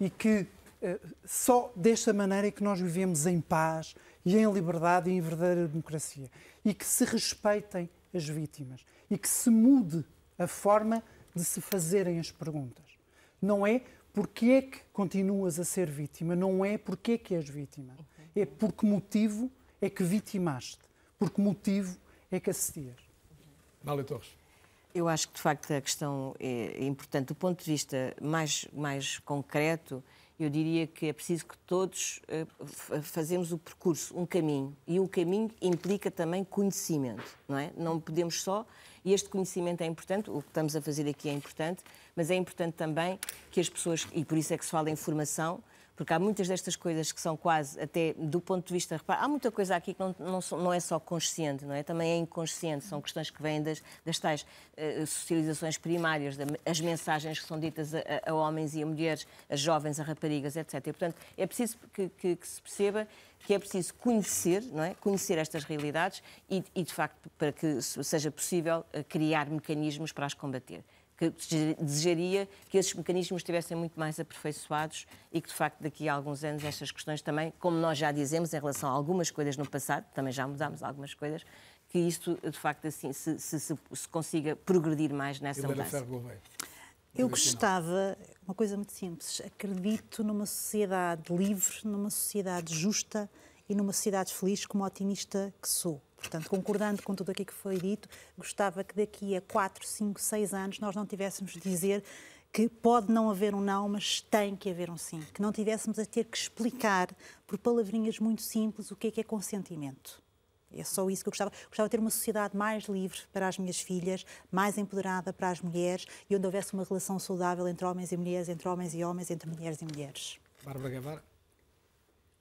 E que uh, só desta maneira é que nós vivemos em paz e em liberdade e em verdadeira democracia. E que se respeitem as vítimas. E que se mude a forma de se fazerem as perguntas. Não é porque é que continuas a ser vítima, não é porque é que és vítima. É por que motivo é que vitimaste, por que motivo é que assedias. Nália Torres. Eu acho que, de facto, a questão é importante. Do ponto de vista mais, mais concreto, eu diria que é preciso que todos fa- fazemos o percurso, um caminho. E o caminho implica também conhecimento, não é? Não podemos só... E este conhecimento é importante, o que estamos a fazer aqui é importante, mas é importante também que as pessoas... E por isso é que se fala em formação, porque há muitas destas coisas que são quase, até do ponto de vista, repara, há muita coisa aqui que não, não, não é só consciente, não é? Também é inconsciente, são questões que vêm das, das tais eh, socializações primárias, da- as mensagens que são ditas a, a- homens e a mulheres, a jovens, a raparigas, etc. E, portanto, é preciso que, que- que se perceba que é preciso conhecer, não é? Conhecer estas realidades e, e, de facto, para que se- seja possível eh, criar mecanismos para as combater que dese- desejaria que esses mecanismos estivessem muito mais aperfeiçoados e que, de facto, daqui a alguns anos estas questões também, como nós já dizemos em relação a algumas coisas no passado, também já mudámos algumas coisas, que isto, de facto, assim, se, se- se- se consiga progredir mais nessa mudança. Eu gostava, uma coisa muito simples, acredito numa sociedade livre, numa sociedade justa e numa sociedade feliz como otimista que sou. Portanto, concordando com tudo aquilo que foi dito, gostava que daqui a 4, 5, 6 anos nós não tivéssemos de dizer que pode não haver um não, mas tem que haver um sim. Que não tivéssemos a ter que explicar por palavrinhas muito simples o que é que é consentimento. É só isso que eu gostava. Gostava de ter uma sociedade mais livre para as minhas filhas, mais empoderada para as mulheres e onde houvesse uma relação saudável entre homens e mulheres, entre homens e homens, entre mulheres e mulheres. Bárbara Guevara.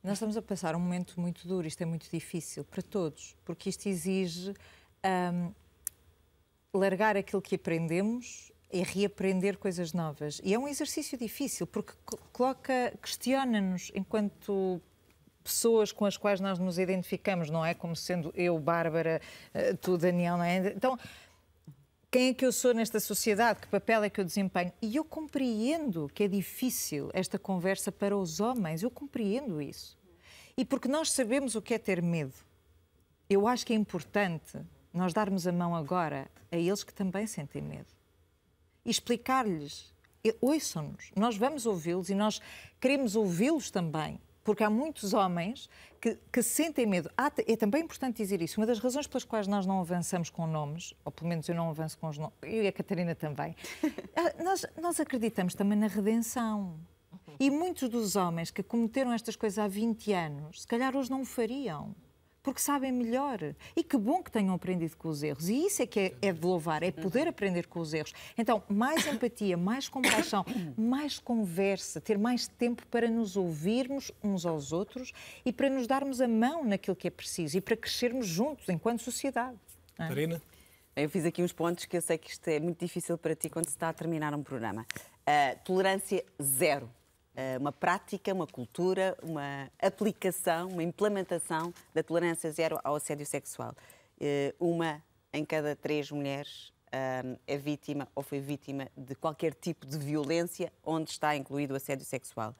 Nós estamos a passar um momento muito duro, isto é muito difícil para todos, porque isto exige hum, largar aquilo que aprendemos e reaprender coisas novas. E é um exercício difícil, porque co- coloca, questiona-nos enquanto pessoas com as quais nós nos identificamos, não é? Como sendo eu, Bárbara, eh, tu, Daniel, não é? Então, quem é que eu sou nesta sociedade? Que papel é que eu desempenho? E eu compreendo que é difícil esta conversa para os homens, eu compreendo isso. E porque nós sabemos o que é ter medo, eu acho que é importante nós darmos a mão agora a eles que também sentem medo e explicar-lhes. Ouçam-nos, nós vamos ouvi-los e nós queremos ouvi-los também. Porque há muitos homens que, que sentem medo. Há, é também importante dizer isso. Uma das razões pelas quais nós não avançamos com nomes, ou pelo menos eu não avanço com os nomes, eu e a Catarina também, ah, nós, nós acreditamos também na redenção. E muitos dos homens que cometeram estas coisas há 20 anos, se calhar hoje não o fariam porque sabem melhor. E que bom que tenham aprendido com os erros. E isso é que é, é de louvar, é poder aprender com os erros. Então, mais empatia, mais compaixão, mais conversa, ter mais tempo para nos ouvirmos uns aos outros e para nos darmos a mão naquilo que é preciso e para crescermos juntos enquanto sociedade. É? Catarina? Eu fiz aqui uns pontos que eu sei que isto é muito difícil para ti quando se está a terminar um programa. Uh, tolerância zero uma prática, uma cultura, uma aplicação, uma implementação da tolerância zero ao assédio sexual. Eh, uma em cada três mulheres eh, é vítima ou foi vítima de qualquer tipo de violência onde está incluído o assédio sexual.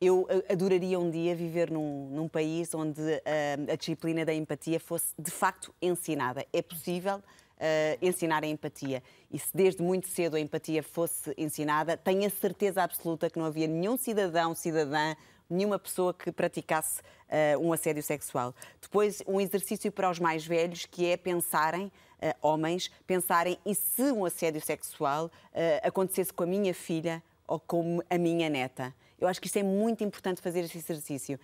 Eu adoraria um dia viver num, num país onde a disciplina da empatia fosse de facto ensinada. É possível, uh, ensinar a empatia. E se desde muito cedo a empatia fosse ensinada, tenho a certeza absoluta que não havia nenhum cidadão, cidadã, nenhuma pessoa que praticasse uh, um assédio sexual. Depois, um exercício para os mais velhos que é pensarem, uh, homens, pensarem e se um assédio sexual uh, acontecesse com a minha filha ou com a minha neta. Eu acho que isto é muito importante fazer esse exercício.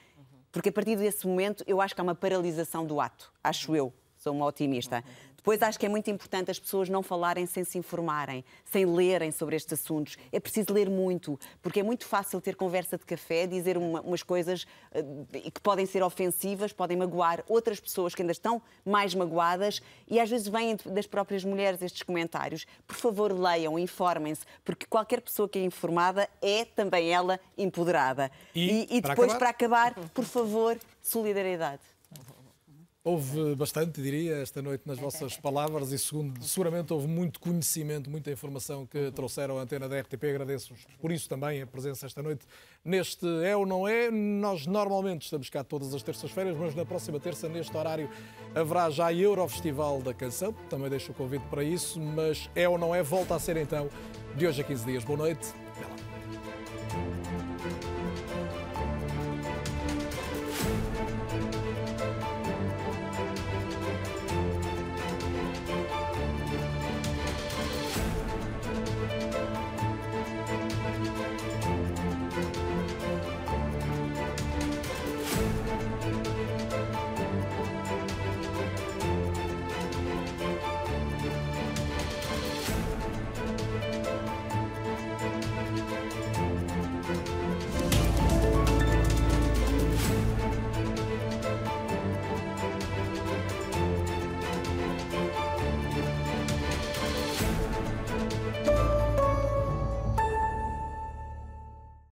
Porque a partir desse momento eu acho que há uma paralisação do ato, acho eu, sou uma otimista. Depois acho que é muito importante as pessoas não falarem sem se informarem, sem lerem sobre estes assuntos. É preciso ler muito, porque é muito fácil ter conversa de café, dizer uma, umas coisas uh, que podem ser ofensivas, podem magoar outras pessoas que ainda estão mais magoadas e às vezes vêm das próprias mulheres estes comentários. Por favor, leiam, informem-se, porque qualquer pessoa que é informada é também ela empoderada. E, e, e depois, para acabar, para acabar por favor, solidariedade. Houve bastante, diria, esta noite nas vossas palavras e segundo, seguramente houve muito conhecimento, muita informação que trouxeram à antena da RTP. Agradeço-vos por isso também a presença esta noite neste É ou Não É. Nós normalmente estamos cá todas as terças-feiras, mas na próxima terça, neste horário, haverá já Eurofestival da Canção. Também deixo o convite para isso, mas É ou Não É volta a ser então de hoje a 15 dias. Boa noite